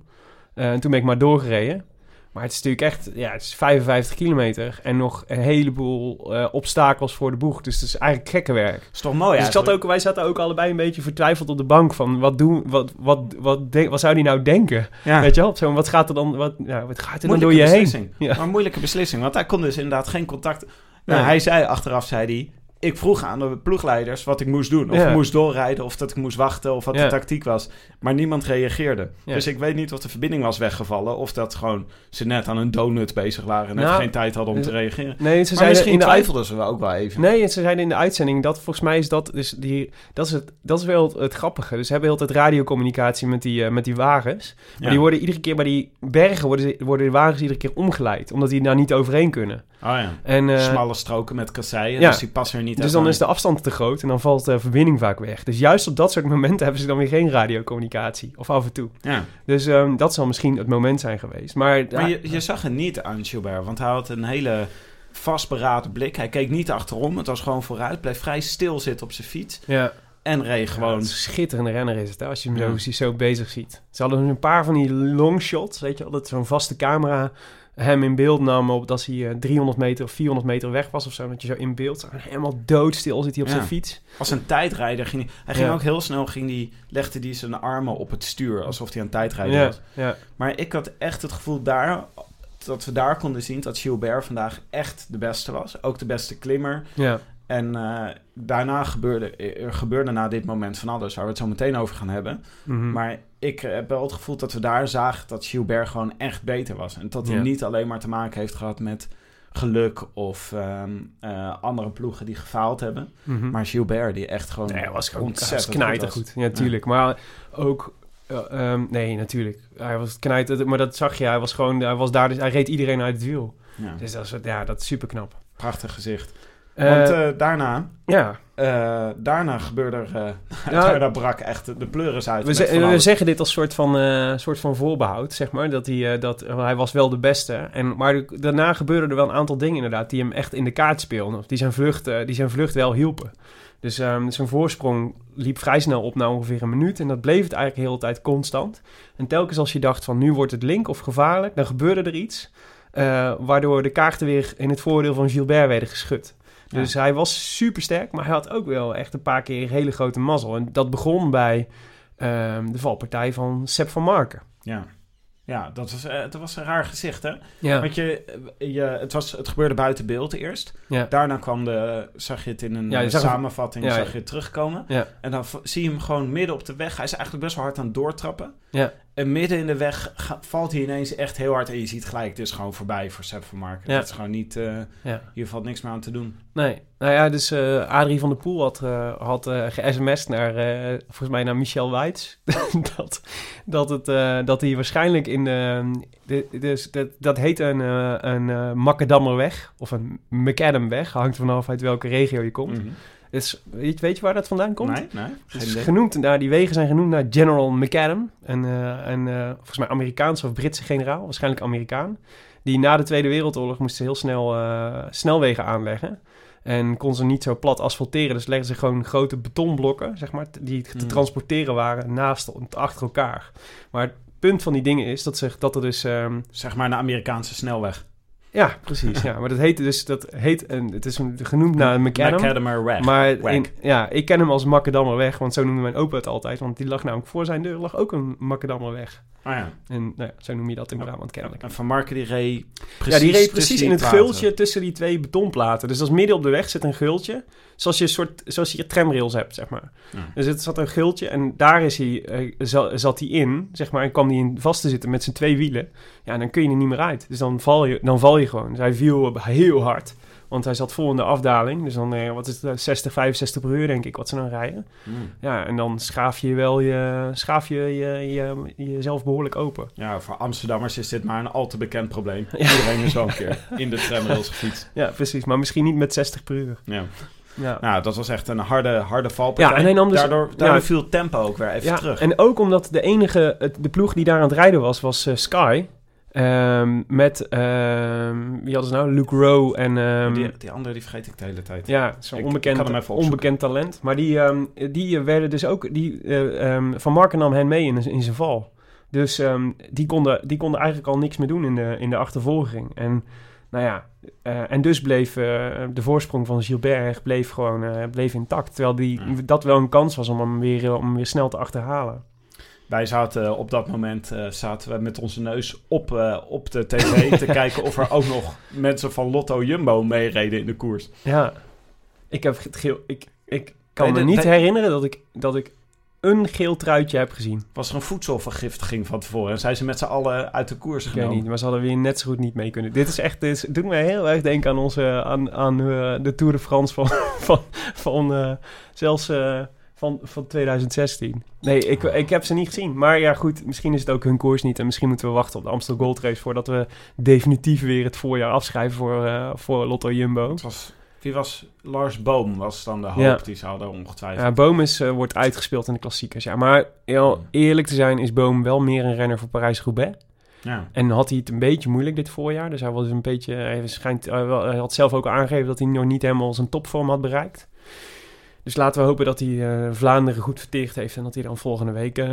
En toen ben ik maar doorgereden. Maar het is natuurlijk echt, ja, het is 55 kilometer en nog een heleboel eh, obstakels voor de boeg. Dus het is eigenlijk gekke werk. is toch mooi dus ik zat ook, wij zaten ook allebei een beetje vertwijfeld op de bank van, wat doen, wat, wat, wat, wat zou die nou denken? Ja. Weet je wel, zo, wat gaat er dan, wat, wat gaat er dan door je heen? Ja. Maar een moeilijke beslissing. Want hij kon dus inderdaad geen contact... Nou, hij zei achteraf, zei hij... Ik vroeg aan de ploegleiders wat ik moest doen. Of Ja. ik moest doorrijden, of dat ik moest wachten, of wat Ja. de tactiek was. Maar niemand reageerde. Ja. Dus ik weet niet of de verbinding was weggevallen... of dat gewoon ze net aan een donut bezig waren... en Nou, geen tijd hadden om te reageren. Nee, ze Maar misschien in de twijfelden ze wel ook wel even. Nee, ze zeiden in de uitzending dat volgens mij is dat dus die dat is het dat is wel het, grappige. Dus ze hebben altijd radiocommunicatie met die eh, met die wagens. Maar die worden iedere keer bij die bergen worden, ze- worden de wagens iedere keer omgeleid, omdat die daar niet overheen kunnen. Oh ja. En eh, Smalle stroken met kasseien, ja. dus die passen er niet dus dan is de afstand te groot en dan valt de verbinding vaak weg. Dus juist op dat soort momenten [LAUGHS] hebben ze dan weer geen radiocommunicatie of af en toe. Ja. Dus ehm, dat zal misschien het moment zijn geweest. Maar, Maar je, je zag het niet aan Gilbert, want hij had een hele vastberaden blik. Hij keek niet achterom, het was gewoon vooruit. Bleef vrij stil zitten op zijn fiets ja, en reed Gewoon een schitterende renner is het, hè, als je hem Ja. zo, zo bezig ziet. Ze hadden een paar van die longshots, weet je wel, dat zo'n vaste camera hem in beeld nam op dat hij eh, 300 meter of 400 meter weg was of zo. Dat je zo in beeld, zag. helemaal doodstil zit hij op Ja. zijn fiets. Als een tijdrijder ging hij... Hij ging Ja. ook heel snel, ging die, legde hij zijn armen op het stuur, alsof hij aan tijdrijden Ja, was. ja, Maar ik had echt het gevoel daar, dat we daar konden zien dat Gilbert vandaag echt de beste was. Ook de beste klimmer. En eh, daarna gebeurde, er gebeurde na dit moment van alles, waar we het zo meteen over gaan hebben. Mhm. Maar ik heb wel het gevoel dat we daar zagen dat Gilbert gewoon echt beter was. En dat hij niet alleen maar te maken heeft gehad met geluk of ehm, eh, andere ploegen die gefaald hebben. Mhm. Maar Gilbert die echt gewoon Nee, hij was gewoon ontzettend knijtergoed. goed Ja, natuurlijk. Maar ook... eh, ehm, nee, natuurlijk. Hij was knijter, maar dat zag je. Hij was gewoon, hij was daar, dus hij reed iedereen uit het wiel. was. Ja, Dus dat is, ja, dat is super knap. prachtig gezicht. Want eh, daarna, ja, eh, daarna gebeurde er... eh Ja. [LAUGHS] daar brak echt de pleuris uit. we, ze- zeggen dit als soort van, eh, soort van voorbehoud, zeg maar. Dat hij, eh, dat, hij was wel de beste. En, maar daarna gebeurden er wel een aantal dingen inderdaad... die hem echt in de kaart speelden. Of die zijn vlucht, eh, die zijn vlucht wel hielpen. Dus ehm, zijn voorsprong liep vrij snel op na ongeveer een minuut. En dat bleef het eigenlijk de hele tijd constant. En telkens als je dacht van nu wordt het link of gevaarlijk... dan gebeurde er iets... eh, waardoor de kaarten weer in het voordeel van Gilbert werden geschud. Dus hij was super sterk, maar hij had ook wel echt een paar keer hele grote mazzel. En dat begon bij ehm, de valpartij van Sepp van Marken. Ja, ja dat, was, eh, dat was een raar gezicht, hè? Ja, Want je, eh, je, het, was, het gebeurde buiten beeld eerst. ja, Daarna kwam de, zag je het in een Ja, zag samenvatting, zag je het terugkomen. ja, En dan zie je hem gewoon midden op de weg. Hij is eigenlijk best wel hard aan het doortrappen. ja. En midden in de weg valt hij ineens echt heel hard. En je ziet gelijk, het is gewoon voorbij voor Sepp van Marken. Ja. Het is gewoon niet... eh, Ja. Hier valt niks meer aan te doen. Nee, nou ja, dus eh Adrie van der Poel had, eh had eh ge-sms'd naar, eh, volgens mij naar Michel Weitz, [LAUGHS] dat, dat, het, eh, dat hij waarschijnlijk in de, de dus dat, dat heet een, eh een eh, Macadammerweg, of een Macadamweg, hangt vanaf uit welke regio je komt. Mhm. Dus weet, weet je waar dat vandaan komt? Nee, nee. Het Geen is idee. genoemd, naar, die wegen zijn genoemd naar General McAdam. Een, eh, een eh, volgens mij Amerikaanse of Britse generaal, waarschijnlijk Amerikaan. Die na de Tweede Wereldoorlog moesten heel snel eh, snelwegen aanleggen. En kon ze niet zo plat asfalteren. Dus legden ze gewoon grote betonblokken, zeg maar, die te Hmm. transporteren waren naast achter elkaar. Maar het punt van die dingen is dat, ze, dat er dus... ehm, Zeg maar een Amerikaanse snelweg. Ja, precies. ja. Maar dat heet dus... Dat heet een, het is een, genoemd naar een McAdam. Weg. Maar in- ja, ik ken hem als Makkadammerweg, want zo noemde mijn opa het altijd. Want die lag namelijk voor zijn deur lag ook een Makkadammerweg. Ah ja. En nou ja, zo noem je dat in Brabant kennelijk. En Van Marken die reed precies ja, die reed precies die in het platen. gultje tussen die twee betonplaten. Dus als midden op de weg zit een gultje. Zoals je, een soort, zoals je je tramrails hebt, zeg maar. Ja. Dus het zat een gultje en daar is hij, za- zat hij in, zeg maar. En kwam hij in vast te zitten met zijn twee wielen. Ja, en dan kun je er niet meer uit. Dus dan val je, dan val je gewoon. Dus hij viel heel hard. Want hij zat vol in de afdaling. Dus dan, eh, wat is het, 60, 65 per uur denk ik, wat ze dan rijden. Hmm. Ja, en dan schaaf je wel je, schaaf je, je, je, jezelf behoorlijk open. Ja, voor Amsterdammers is dit maar een al te bekend probleem. [LAUGHS] Iedereen is wel een keer in de tramrails gefietst. Ja, precies. Maar misschien niet met 60 per uur. Ja. Ja. Nou, dat was echt een harde, harde valpartij. Ja, en hij nam dus- daardoor daardoor ja. viel tempo ook weer even ja, terug. En ook omdat de enige, de ploeg die daar aan het rijden was, was eh, Sky. Ehm, met, ehm, wie hadden ze nou? Luke Rowe en... ehm, die, die andere die vergeet ik de hele tijd. ja, zo'n onbekend, onbekend talent. Maar die, die eh, werden dus ook... Die, eh, Van Marken nam hen mee in, in zijn val. Dus die, konden, die konden eigenlijk al niks meer doen in de, in de achtervolging. En nou ja, eh, en dus bleef de voorsprong van Gilbert bleef gewoon bleef intact. Terwijl die, Ja. dat wel een kans was om hem weer, om hem weer snel te achterhalen. Wij zaten eh, op dat moment eh, zaten we met onze neus op, eh, op de tv [LAUGHS] te kijken of er ook nog mensen van Lotto Jumbo meereden in de koers. Ja, ik heb het geel. Ik, ik kan Nee, me de- niet de- herinneren dat ik, dat ik een geel truitje heb gezien. Was er een voedselvergiftiging van tevoren en zijn ze met z'n allen uit de koers Ik weet genomen? niet, maar ze hadden weer net zo goed niet mee kunnen. Dit is echt, dit is- doet mij heel erg denken aan onze, aan, aan eh, de Tour de France van, [LAUGHS] van, van eh, zelfs eh, van, van 2016. Nee, ik, ik heb ze niet gezien. Maar ja, goed, misschien is het ook hun koers niet. En misschien moeten we wachten op de Amstel Gold Race voordat we definitief weer het voorjaar afschrijven voor, eh, voor Lotto Jumbo. Het was, wie was Lars Boom? Was dan de hoop Ja. die ze hadden ongetwijfeld. Ja, Boom is, eh, wordt uitgespeeld in de klassiekers. Ja, maar heel eerlijk te zijn is Boom wel meer een renner voor Parijs-Roubaix. Ja. En had hij het een beetje moeilijk dit voorjaar. Dus hij was een beetje. Hij, schijnt, hij had zelf ook aangegeven dat hij nog niet helemaal zijn topvorm had bereikt. Dus laten we hopen dat hij eh, Vlaanderen goed verteerd heeft. En dat hij dan volgende week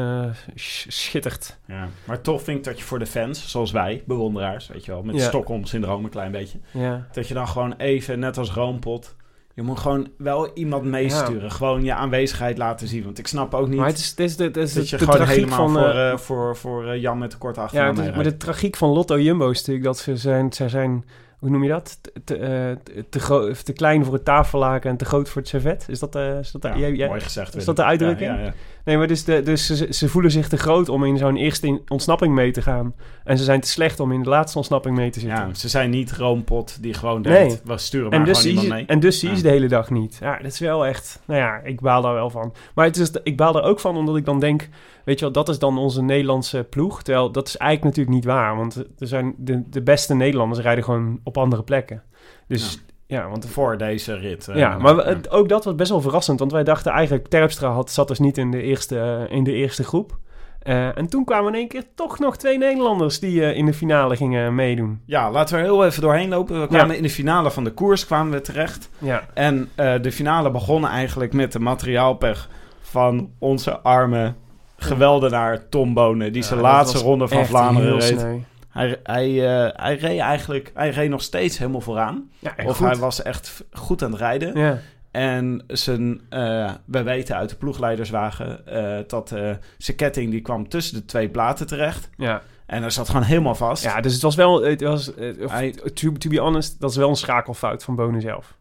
sch- schittert. Ja. Maar toch vind ik dat je voor de fans, zoals wij, bewonderaars, weet je wel, met Ja. Stockholm-syndroom een klein beetje, Ja. dat je dan gewoon even, net als Roompot, je moet gewoon wel iemand meesturen. Gewoon je aanwezigheid laten zien. Want ik snap ook niet Maar het is, het is, het is dat de, je de gewoon tragiek helemaal van. voor, eh, voor, voor eh, Jan met de korte ja, achternaam is- maar de tragiek van Lotto Jumbo is natuurlijk dat ze zijn. Ze zijn hoe noem je dat? Te, te, eh, te, te, te klein voor het tafellaken en te groot voor het servet. Is dat, eh is dat, Ja, jij- jij- mooi gezegd. is dat de uitdrukking? Ja. Nee, maar dus, de, dus ze, ze voelen zich te groot om in zo'n eerste in- ontsnapping mee te gaan. En ze zijn te slecht om in de laatste ontsnapping mee te zitten. Ja, ze zijn niet Roompot die gewoon Nee. denkt, we sturen maar en, dus gewoon mee. en dus zie je Ja. ze de hele dag niet. Ja, dat is wel echt... Nou ja, ik baal daar wel van. Maar het is, ik baal er ook van omdat ik dan denk... Weet je wel, dat is dan onze Nederlandse ploeg. Terwijl dat is eigenlijk natuurlijk niet waar. Want er zijn de, de beste Nederlanders rijden gewoon op andere plekken. Dus ja, want... Voor deze rit. eh, Ja, maar we- het- ook dat was best wel verrassend. Want wij dachten eigenlijk... Terpstra had, zat dus niet in de eerste, eh, in de eerste groep. Eh, en toen kwamen in één keer toch nog twee Nederlanders... die in de finale gingen meedoen. Ja, laten we er heel even doorheen lopen. We kwamen in de finale van de koers kwamen we terecht. Ja, En de finale begon eigenlijk met de materiaalpech van onze arme geweldenaar Tom Bonen. Die Ja, zijn laatste ronde van Vlaanderen reed. sneu. Hij, hij, eh, hij reed eigenlijk hij reed nog steeds helemaal vooraan. Ja, of goed. hij was echt goed aan het rijden. Ja. En zijn, eh, we weten uit de ploegleiderswagen eh, dat zijn ketting die kwam tussen de twee platen terecht. Ja. En hij zat gewoon helemaal vast. Ja, dus het was wel, het was, Hij- to, to be honest, dat is wel een schakelfout van Bonen zelf.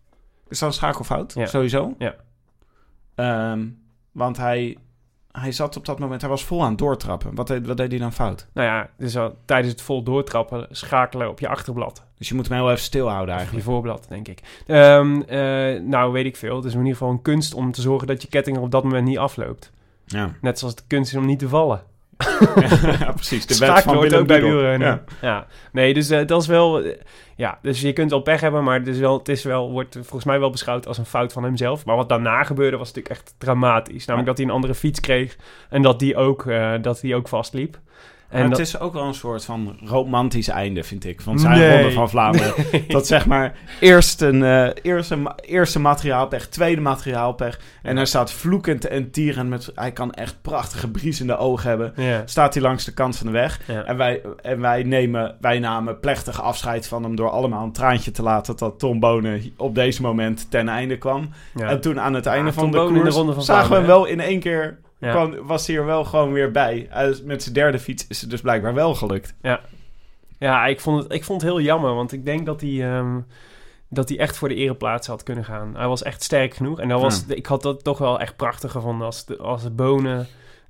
Is dat een schakelfout? Ja. Sowieso? Ja. Ehm, want hij, hij zat op dat moment, hij was vol aan het doortrappen. Wat deed, wat deed hij dan fout? Nou ja, dus al, tijdens het vol doortrappen schakelen op je achterblad. Dus je moet hem heel even stilhouden Of je eigenlijk. voorblad, denk ik. Ehm, eh, nou, weet ik veel. Het is in ieder geval een kunst om te zorgen dat je ketting er op dat moment niet afloopt. Ja, Net zoals de kunst is om niet te vallen. Ja [LAUGHS] precies. De wet van ook bij wielrennen. Ja. Ja. Nee, dus eh, dat is wel... eh, ja, dus je kunt wel pech hebben, maar het, is wel, het is wel, wordt volgens mij wel beschouwd als een fout van hemzelf. Maar wat daarna gebeurde was natuurlijk echt dramatisch. Namelijk dat hij een andere fiets kreeg en dat die ook, eh, dat die ook vastliep. En Maar dat, het is ook wel een soort van romantisch einde, vind ik, van zijn Nee. ronde van Vlaanderen. [LAUGHS] Dat zeg maar eerst een eh, eerste, ma- eerste materiaalpech, tweede materiaalpech. En hij staat vloekend en tierend. Met, hij kan echt prachtige briesende ogen hebben. ja, Staat hij langs de kant van de weg. ja. En wij, en wij, nemen, wij namen plechtig afscheid van hem door allemaal een traantje te laten dat Tom Bonen op deze moment ten einde kwam. ja. En toen aan het einde van Tom de Bonen in de koers Ronde van zagen we hem wel in één keer, Ja. kwam, was hij er wel gewoon weer bij. Met zijn derde fiets is het dus blijkbaar wel gelukt. Ja, ik vond, het, ik vond het heel jammer, want ik denk dat hij, ehm, dat hij echt voor de ereplaats had kunnen gaan. Hij was echt sterk genoeg. En dat was, ik had dat toch wel echt prachtig gevonden als, de, als Bonen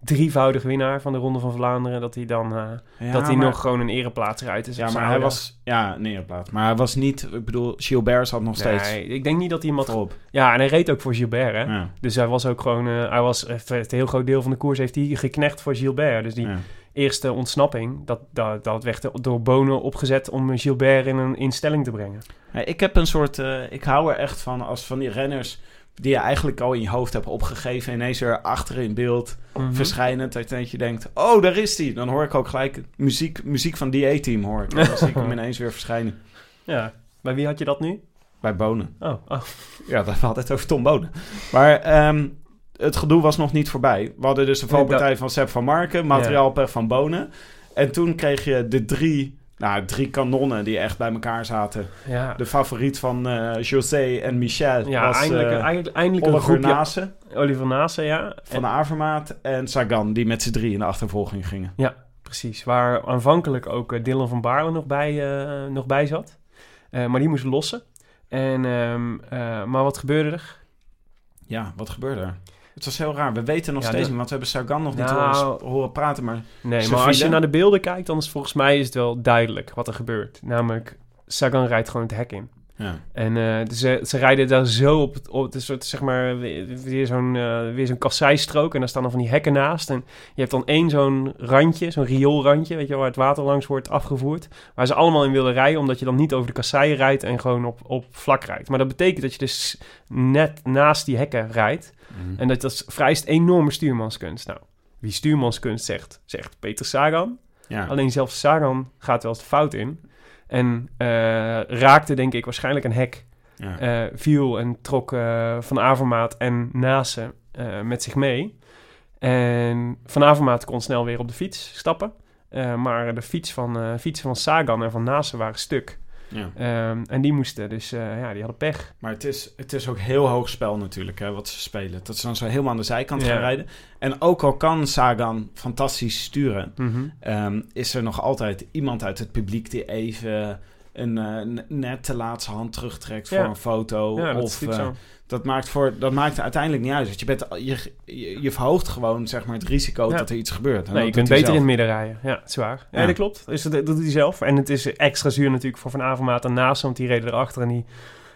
drievoudig winnaar van de Ronde van Vlaanderen, dat hij dan eh, Ja, dat hij maar- nog gewoon een ereplaats eruit is. Ja, maar hij was... Ja, nee, plaat. Maar hij was niet... Ik bedoel, Gilbert zat nog steeds Nee, ik denk niet dat hij had... voorop. Ja, en hij reed ook voor Gilbert, hè? Ja, Dus hij was ook gewoon... eh, hij was, eh, het heel groot deel van de koers heeft hij geknecht voor Gilbert. Dus die ja. eerste ontsnapping, dat, dat, dat werd door Bonen opgezet om Gilbert in een instelling te brengen. Ik heb een soort... ik hou er echt van als van die renners... die je eigenlijk al in je hoofd hebt opgegeven... ineens er achter in beeld Mhm. verschijnen. Dat je- dat je denkt... Oh, daar is hij. Dan hoor ik ook gelijk muziek, muziek van die A-team hoor ik. Dan zie ik hem [LAUGHS] ineens weer verschijnen. Ja. Bij wie had je dat nu? Bij Bonen. Oh, oh. Ja, dat hadden het over Tom Bonen. Maar ehm, het gedoe was nog niet voorbij. We hadden dus de valpartij van Sepp van Marken, materiaalpech van Bonen. En toen kreeg je de drie, nou, drie kanonnen die echt bij elkaar zaten. Ja, De favoriet van eh José en Michel ja was eindelijk, eh, eindelijk, eindelijk een Oliver groepje... Nase Oliver Nase, ja. van En- Avermaat en Sagan, die met z'n drie in de achtervolging gingen. Precies, waar aanvankelijk ook eh, Dylan van Baarle nog bij, nog bij zat. Maar die moest lossen. En, ehm, eh, maar wat gebeurde er? Ja, wat gebeurde er? Het was heel raar. We weten nog Ja, steeds niet, want we hebben Sagan nog niet Nou- horen, horen praten. Maar Nee, maar als je naar de beelden kijkt, dan is volgens mij is het wel duidelijk wat er gebeurt. Namelijk, Sagan rijdt gewoon het hek in. Ja, En eh, ze, ze rijden daar zo op het, op het soort, zeg maar, weer zo'n eh, weer zo'n kasseistrook. En daar staan dan van die hekken naast. En je hebt dan één zo'n randje, zo'n rioolrandje, weet je, waar het water langs wordt afgevoerd. Waar ze allemaal in willen rijden, omdat je dan niet over de kasseien rijdt en gewoon op, op vlak rijdt. Maar dat betekent dat je dus net naast die hekken rijdt. En dat, dat vereist enorme stuurmanskunst. Nou, wie stuurmanskunst zegt, zegt Peter Sagan. ja. Alleen zelfs Sagan gaat wel eens de fout in. En eh, raakte, denk ik, waarschijnlijk een hek. ja. eh, viel en trok eh, Van Avermaat en Nase met zich mee. En Van Avermaat kon snel weer op de fiets stappen. Maar de fiets van, fietsen van Sagan en van Nase waren stuk. Ja. Ehm, en die moesten dus, eh, ja, die hadden pech. Maar het is, het is ook heel hoog spel natuurlijk, hè, wat ze spelen. Dat ze dan zo helemaal aan de zijkant Ja. gaan rijden. En ook al kan Sagan fantastisch sturen... Mhm. ehm, is er nog altijd iemand uit het publiek die even... Een, n- net te laatste hand terugtrekt voor Ja. een foto. Ja, dat is of. Dat, maakt voor, dat maakt uiteindelijk niet uit. Want je, bent, je, je, je verhoogt gewoon zeg maar, het risico Ja. dat er iets gebeurt. Nee, je kunt beter in het midden rijden. Ja, zwaar. Ja, Ja. dat klopt. Dus dat, dat doet hij zelf. En het is extra zuur natuurlijk voor Van Avermaat en Naast, want die reden erachter en die,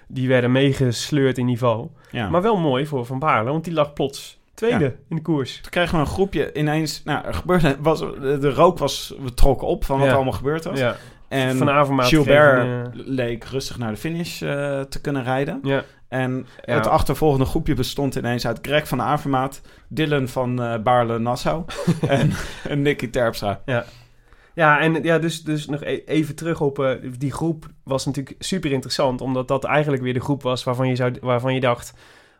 die werden meegesleurd in niveau. Ja. Maar wel mooi voor Van Baarle, want die lag plots tweede Ja. in de koers. Toen kregen we een groepje ineens... Nou, er gebeurde, was, de rook was we trokken op van wat Ja. er allemaal gebeurd was. Ja. En Van Avermaat Gilbert leek rustig naar de finish eh, te kunnen rijden. ja. En Ja. het achtervolgende groepje bestond ineens uit Greg van Avermaat, Dylan van eh Baarle-Nassau [LAUGHS] en, en Nicky Terpstra. Ja, en ja, dus, dus nog e- even terug op eh, die groep was natuurlijk super interessant, omdat dat eigenlijk weer de groep was waarvan je, zou, waarvan je dacht,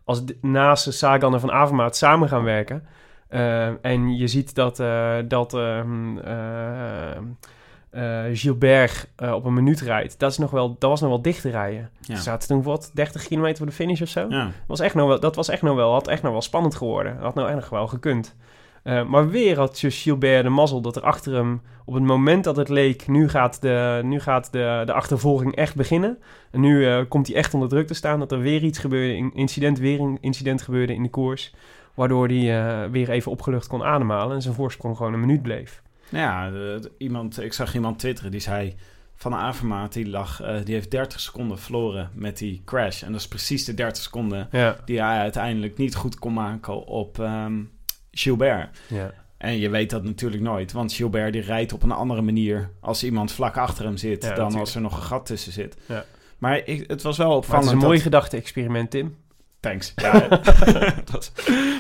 als naast Sagan en Van Avermaat samen gaan werken, en je ziet dat, dat eh, Gilbert eh, op een minuut rijdt, dat, is nog wel, dat was nog wel dicht te rijden. Ja. Ze zaten toen wat, 30 kilometer voor de finish of zo? Ja. was echt nog wel, dat was echt nog wel, had echt nog wel spannend geworden. Had nou echt nog wel gekund. Eh, maar weer had Gilbert de mazzel dat er achter hem, op het moment dat het leek, nu gaat de, nu gaat de, de achtervolging echt beginnen. En nu komt hij echt onder druk te staan, dat er weer iets gebeurde, een incident, weer een incident gebeurde in de koers. Waardoor hij weer even opgelucht kon ademhalen en zijn voorsprong gewoon een minuut bleef. Nou ja, iemand, ik zag iemand twitteren die zei... Van Avermaat, die, lag, eh, die heeft 30 seconden verloren met die crash. En dat is precies de 30 seconden Ja, die hij uiteindelijk niet goed kon maken op ehm, Gilbert. ja. En je weet dat natuurlijk nooit, want Gilbert die rijdt op een andere manier als iemand vlak achter hem zit Ja, dan natuurlijk. als er nog een gat tussen zit. Ja. Maar ik, het was wel opvallend. het is een dat- mooi gedachte-experiment, Tim. Thanks. [LAUGHS] Ja, [LAUGHS] dat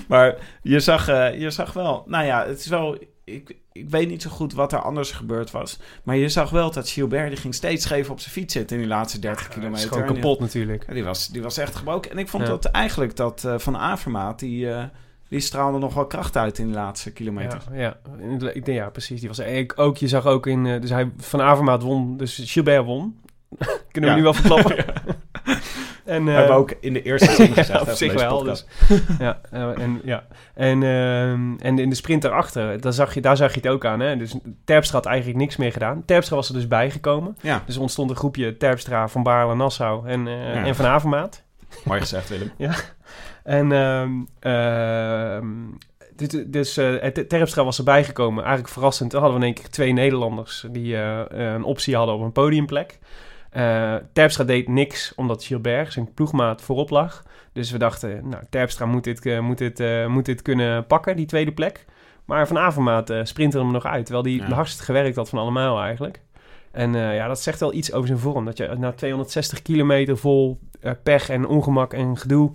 maar je zag, eh, je zag wel, nou ja, het is wel. Ik, ik weet niet zo goed wat er anders gebeurd was. Maar je zag wel dat Gilbert die ging steeds scheef op zijn fiets zitten in die laatste 30 Het kilometer. is gewoon En die- kapot natuurlijk. Die was, die was echt gebroken. En ik vond Ja. dat eigenlijk dat eh, Van Avermaat, die, eh, die straalde nog wel kracht uit in de laatste kilometer. Ja, ja. Ik denk, ja, precies. Die was ik, ook, je zag ook in... eh, Dus hij van Avermaat won, dus Gilbert won. [LAUGHS] Kunnen we nu wel verklappen. [LAUGHS] [LAUGHS] en, eh, Hebben we ook in de eerste zin [LAUGHS] gezegd. ja, op zich wel. Dus, ja, eh, en, ja. En, ehm, en in de sprint daarachter, daar zag, je, daar zag je het ook aan. Hè? Dus Terpstra had eigenlijk niks meer gedaan. Terpstra was er dus bijgekomen. Ja, Dus ontstond een groepje Terpstra, Van Baarle, Nassau en, eh, Ja. en Van Avermaat. mooi gezegd Willem. [LAUGHS] En ehm, ehm, dit- dus het- Terpstra was erbij gekomen. Eigenlijk verrassend. Dan hadden we in één keer twee Nederlanders die een optie hadden op een podiumplek. Eh Terpstra deed niks omdat Gilbert, zijn ploegmaat, voorop lag. Dus we dachten, nou, Terpstra moet dit, eh, moet dit, eh, moet dit kunnen pakken, die tweede plek. Maar Van Avermaat eh sprintte hem nog uit. Terwijl hij Ja. hardst gewerkt had van allemaal eigenlijk. En ja, dat zegt wel iets over zijn vorm. Dat je na 260 kilometer vol pech en ongemak en gedoe...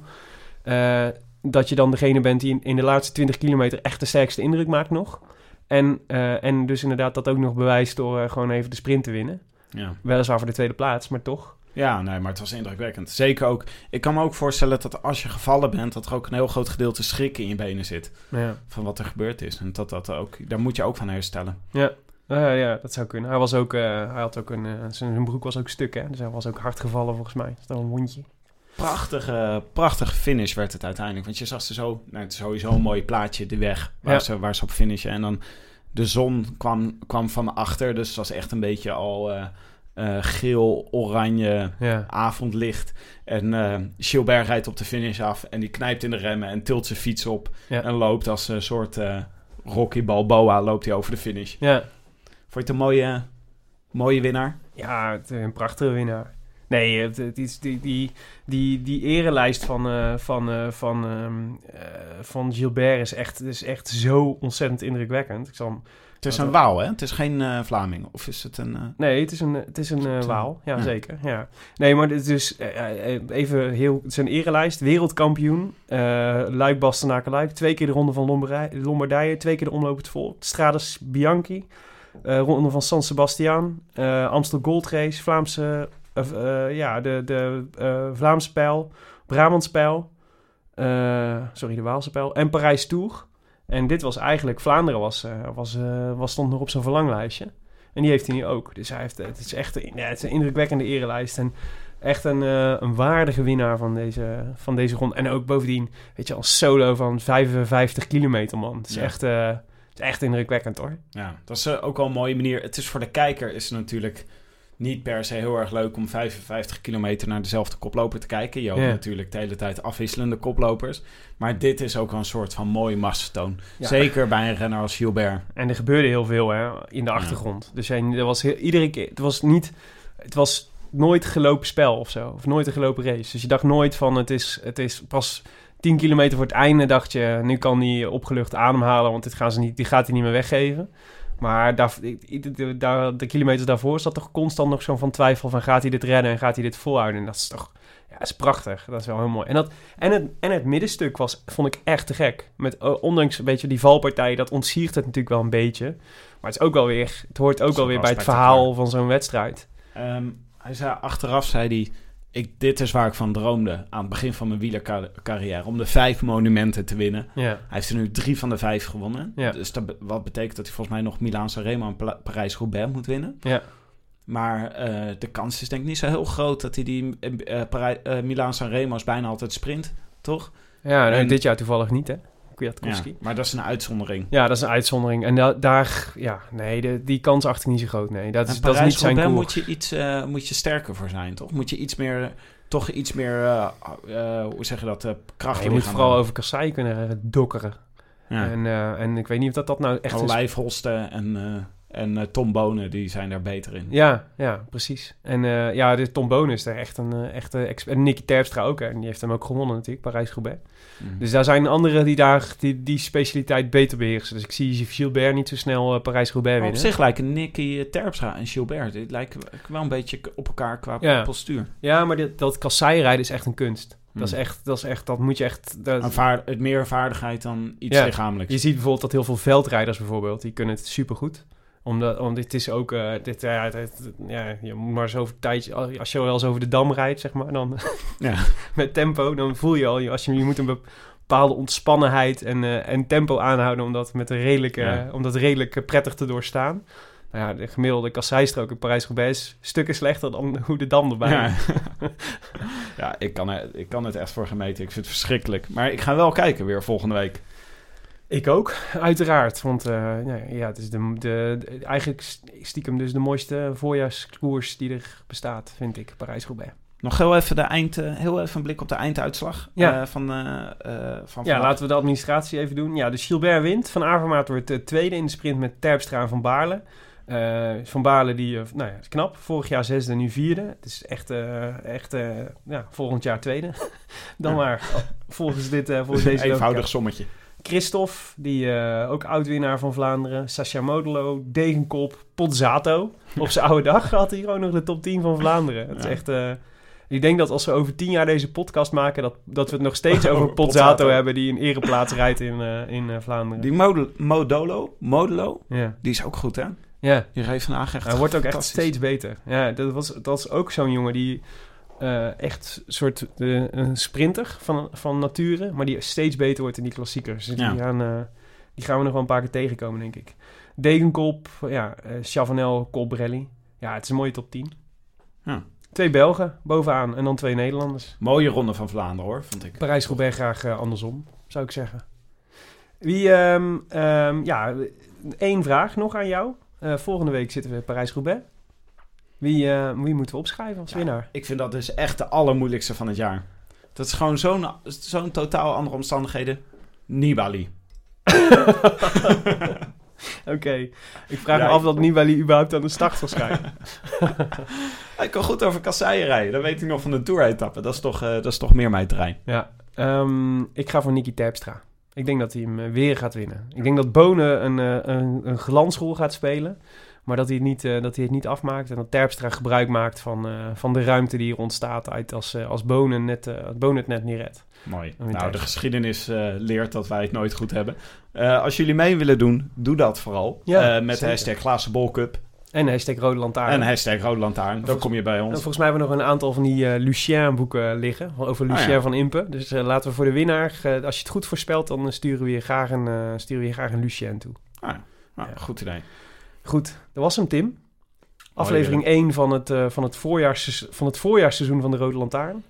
dat je dan degene bent die in, de laatste 20 kilometer echt de sterkste indruk maakt nog. En, en dus inderdaad dat ook nog bewijst door gewoon even de sprint te winnen. Ja. Weliswaar voor de tweede plaats, maar toch. Ja, nee, maar het was indrukwekkend. Zeker ook. Ik kan me ook voorstellen dat als je gevallen bent, dat er ook een heel groot gedeelte schrik in je benen zit. Ja, Van wat er gebeurd is. En dat dat ook, daar moet je ook van herstellen. ja. Ja dat zou kunnen. Hij, was ook, eh, hij had ook een, eh, zijn, zijn broek was ook stuk, hè. Dus hij was ook hard gevallen volgens mij. Dat is een wondje. Prachtige, prachtige finish werd het uiteindelijk. Want je zag ze zo, nou, het is sowieso een mooi plaatje, de weg waar, Ja. ze, waar ze op finishen. En dan de zon kwam, kwam van achter, dus het was echt een beetje al eh, eh, geel, oranje Ja. avondlicht. En eh Gilbert rijdt op de finish af en die knijpt in de remmen en tilt zijn fiets op. Ja. En loopt als een soort Rocky Balboa, loopt hij over de finish. Ja, Vond je het een mooie, mooie winnaar? Ja, het, een prachtige winnaar. Nee, het, het is die, die, die, die erelijst van, eh, van, eh, van, ehm, eh, van Gilbert is echt, is echt zo ontzettend indrukwekkend. Ik zal Het is een? Waal, hè? Het is geen eh, Vlaming. Of is het een... eh, nee, het is een, het is een eh, waal. Ja, ja. zeker. Ja. Nee, maar dit is dus eh, eh, even heel... Het is een erelijst. Wereldkampioen. eh Luik, Bastenaken, Luik. Twee keer de ronde van Lombardij- Lombardije. Twee keer de omloop het volk. Strades Bianchi. eh, ronde van San Sebastian. eh Amstel Gold Race. Vlaamse... eh, ja, de, de eh, Vlaamse pijl. Brabantse pijl. eh, sorry, de Waalse pijl. En Parijs Tour. En dit was eigenlijk... Vlaanderen was, was, was, stond nog op zijn verlanglijstje. En die heeft hij nu ook. Dus hij heeft, het is echt een, ja, het is een indrukwekkende erelijst. En echt een, een waardige winnaar van deze, van deze ronde. En ook bovendien, weet je, als solo van 55 kilometer, man. Het is, Ja. echt, het is echt indrukwekkend, hoor. Ja, dat is ook wel een mooie manier. Het is voor de kijker is natuurlijk niet per se heel erg leuk om 55 kilometer naar dezelfde koploper te kijken. Je hoopt Ja. natuurlijk de hele tijd afwisselende koplopers. Maar dit is ook een soort van mooi massentoon. Ja. Zeker bij een renner als Gilbert. En er gebeurde heel veel hè, in de achtergrond. Dus er was heel, iedere keer, het was niet, het was nooit gelopen spel of zo. Of nooit een gelopen race. Dus je dacht nooit van, het is, het is pas 10 kilometer voor het einde dacht je, nu kan hij opgelucht ademhalen, want dit gaan ze niet, die gaat hij niet meer weggeven. Maar daar, de, de kilometers daarvoor zat toch constant nog zo'n van twijfel van, gaat hij dit redden en gaat hij dit volhouden? En dat is toch, ja, is prachtig. Dat is wel heel mooi. En, dat, en, het, en het middenstuk was, vond ik echt te gek. Met, ondanks een beetje die valpartij, dat ontsiert het natuurlijk wel een beetje. Maar het is ook wel weer, het hoort ook wel weer bij het verhaal van zo'n wedstrijd. Ehm, hij zei, achteraf zei hij... Ik, dit is waar ik van droomde aan het begin van mijn wielercarrière. Om de vijf monumenten te winnen. Ja, Hij heeft er nu drie van de vijf gewonnen. Ja. Dus dat, wat betekent dat hij volgens mij nog Milaan Sanremo en Parijs-Roubaix moet winnen. ja. Maar eh, de kans is denk ik niet zo heel groot dat hij die eh Parij- eh, Milaan Sanremo is bijna altijd sprint, toch? ja En- dit jaar toevallig niet, hè? Ja, Kwiatkowski. Ja. maar dat is een uitzondering. dat is een uitzondering. En da- daar, ja, nee, de, die kans achter niet zo groot. Nee, dat is, dat is niet zijn koers. moet je iets eh, moet je sterker voor zijn, toch? Moet je iets meer toch iets meer, eh, eh, hoe zeg je dat, kracht je moet vooral over kasseien kunnen dokkeren. Ja. En, en ik weet niet of dat, dat nou echt is. Olijfholsten en, en eh, Tom Bonen, die zijn daar beter in. Ja, ja, precies. En eh, ja, de Tom Bonen is daar echt een eh, echte expert. En Nicky Terpstra ook. En die heeft hem ook gewonnen natuurlijk, Parijs-Roubaix. Mhm. Dus daar zijn anderen die daar die, die specialiteit beter beheersen. Dus ik zie Gilbert niet zo snel Parijs-Roubaix Maar op winnen. zich lijken Nicky Terpstra en Gilbert, die lijken wel een beetje op elkaar qua Ja. postuur. Ja, maar dit, dat kasseirijden is echt een kunst. Dat is Hmm. echt, dat is echt, dat moet je echt... Dat, Een vaar- het meer vaardigheid dan iets Ja. lichamelijks. Je ziet bijvoorbeeld dat heel veel veldrijders bijvoorbeeld, die kunnen het supergoed. Omdat, omdat dit is ook, eh, dit, ja, dit- ja, je moet maar zoveel tijd, als je wel eens over de dam rijdt, zeg maar, dan [LAUGHS] Ja. met tempo, dan voel je al, als je, je moet een bepaalde ontspannenheid en, eh, en tempo aanhouden om dat, met een redelijk, eh, Ja. om dat redelijk prettig te doorstaan. Nou ja, de gemiddelde kasseistrook in Parijs-Roubaix is stukken slechter dan hoe de dam erbij [LAUGHS] ja ik, kan, er- ik kan het echt voor gemeten. Ik vind het verschrikkelijk. Maar ik ga wel kijken weer volgende week. Ik ook, uiteraard. Want eh, ja, ja, het is de, de, de- eigenlijk stiekem dus de mooiste voorjaarskoers die er bestaat, vind ik, Parijs-Roubaix. Nog heel even, de eind, eh, heel even een blik op de einduitslag Ja. eh, van, van Ja, laten we de administratie even doen. Ja, dus Gilbert wint. Van Avermaat wordt eh, tweede in de sprint met Terpstra en Van Baarle. Van Baarle, die, nou ja, is knap. Vorig jaar zesde, nu vierde. Het is echt, echt ja, volgend jaar tweede. [LAUGHS] Dan Ja. maar, volgens, dit, volgens [LAUGHS] deze Eenvoudig logica. sommetje. Christophe, die eh, ook oud-winnaar van Vlaanderen. Sacha Modelo, Degenkop, Pozzato. Op zijn oude dag had hij gewoon nog de top 10 van Vlaanderen. Het is echt... eh, ik denk dat als we over tien jaar deze podcast maken... dat, dat we het nog steeds [LAUGHS] over Pozzato hebben... die een ereplaats rijdt in, eh, in Vlaanderen. Die Modolo, Modelo, Ja, die is ook goed, hè? ja. Die reed vandaag echt hij wordt ook echt steeds beter. Ja, dat was, dat was ook zo'n jongen die... eh, echt een soort een sprinter van, van nature... maar die steeds beter wordt in die klassiekers. Dus Ja. die, gaan, eh, die gaan we nog wel een paar keer tegenkomen, denk ik. Degenkop, ja, eh Chavanel, Colbrelli. Ja, het is een mooie top 10. Ja. Twee Belgen bovenaan en dan twee Nederlanders. Mooie ronde van Vlaanderen, hoor, vond ik. Parijs-Roubaix graag andersom, zou ik zeggen. Wie, ehm, ehm, ja, één vraag nog aan jou. Volgende week zitten we in Parijs-Roubaix. Wie, eh, wie moeten we opschrijven als Ja. winnaar? Ik vind dat dus echt de allermoeilijkste van het jaar. Dat is gewoon zo'n zo'n totaal andere omstandigheden. Nibali. [LAUGHS] Oké, ik vraag Ja, me af dat Nibali überhaupt aan de start zal schrijven. [LAUGHS] Hij kan goed over kasseien rijden. Dat weet ik nog van de Tour-etappe. Dat, is toch, eh, dat is toch meer mijn terrein. ja, ehm, ik ga voor Nicky Terpstra. Ik denk dat hij hem eh, weer gaat winnen. Ik denk dat Bonen een, een, een glansrol gaat spelen. Maar dat hij, het niet, eh, dat hij het niet afmaakt. En dat Terpstra gebruik maakt van, eh, van de ruimte die er ontstaat. Uit als, eh, als Bonen, net, als Bonen het net niet redt. Mooi. Nou, de geschiedenis leert dat wij het nooit goed hebben. Als jullie mee willen doen, doe dat vooral. Ja, met de hashtag Glazen Bolcup En hashtag Rode Lantaarn. en hashtag Rode Lantaarn. Dan kom je bij ons. volgens mij hebben we nog een aantal van die Lucien-boeken liggen. Over Ah, Lucien ja. van Impe. Dus laten we voor de winnaar, als je het goed voorspelt, dan sturen we je graag een, sturen we je graag een Lucien toe. Nou, Ja. Goed idee. Goed, dat was hem, Tim. Aflevering 1 van het, eh, van, het voorjaars, van het voorjaarsseizoen van de Rode Lantaarn.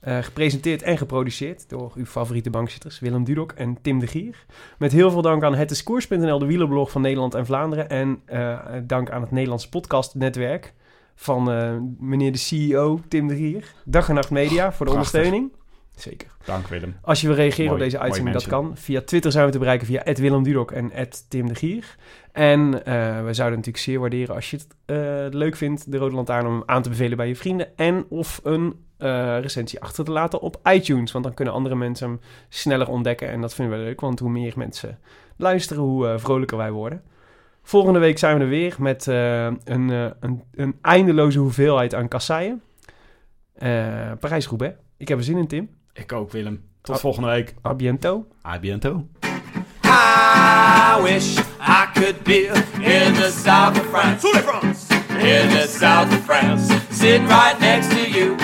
Eh, gepresenteerd en geproduceerd door uw favoriete bankzitters Willem Dudok en Tim de Gier. Met heel veel dank aan hetdiscours.nl, de wielerblog van Nederland en Vlaanderen. En eh, dank aan het Nederlands podcastnetwerk van meneer de CEO Tim de Gier. Dag en Nacht Media voor de Prachtig. ondersteuning. Zeker. Dank Willem. Als je wil reageren Mooi, op deze uitzending, dat kan. Via Twitter zijn we te bereiken via Willem Dudok en Tim de Gier. En eh, we zouden natuurlijk zeer waarderen als je het eh, leuk vindt, de Rode Lantaarn, om hem aan te bevelen bij je vrienden. En of een eh, recensie achter te laten op iTunes. Want dan kunnen andere mensen hem sneller ontdekken. En dat vinden we leuk, want hoe meer mensen luisteren, hoe vrolijker wij worden. Volgende week zijn we er weer met een, een, een eindeloze hoeveelheid aan kasseien. Parijs-Roubaix. Ik heb er zin in, Tim. Ik ook, Willem. Tot volgende week. A biento. A biento. I wish I could be in the south of France. In the south of France, sitting right next to you.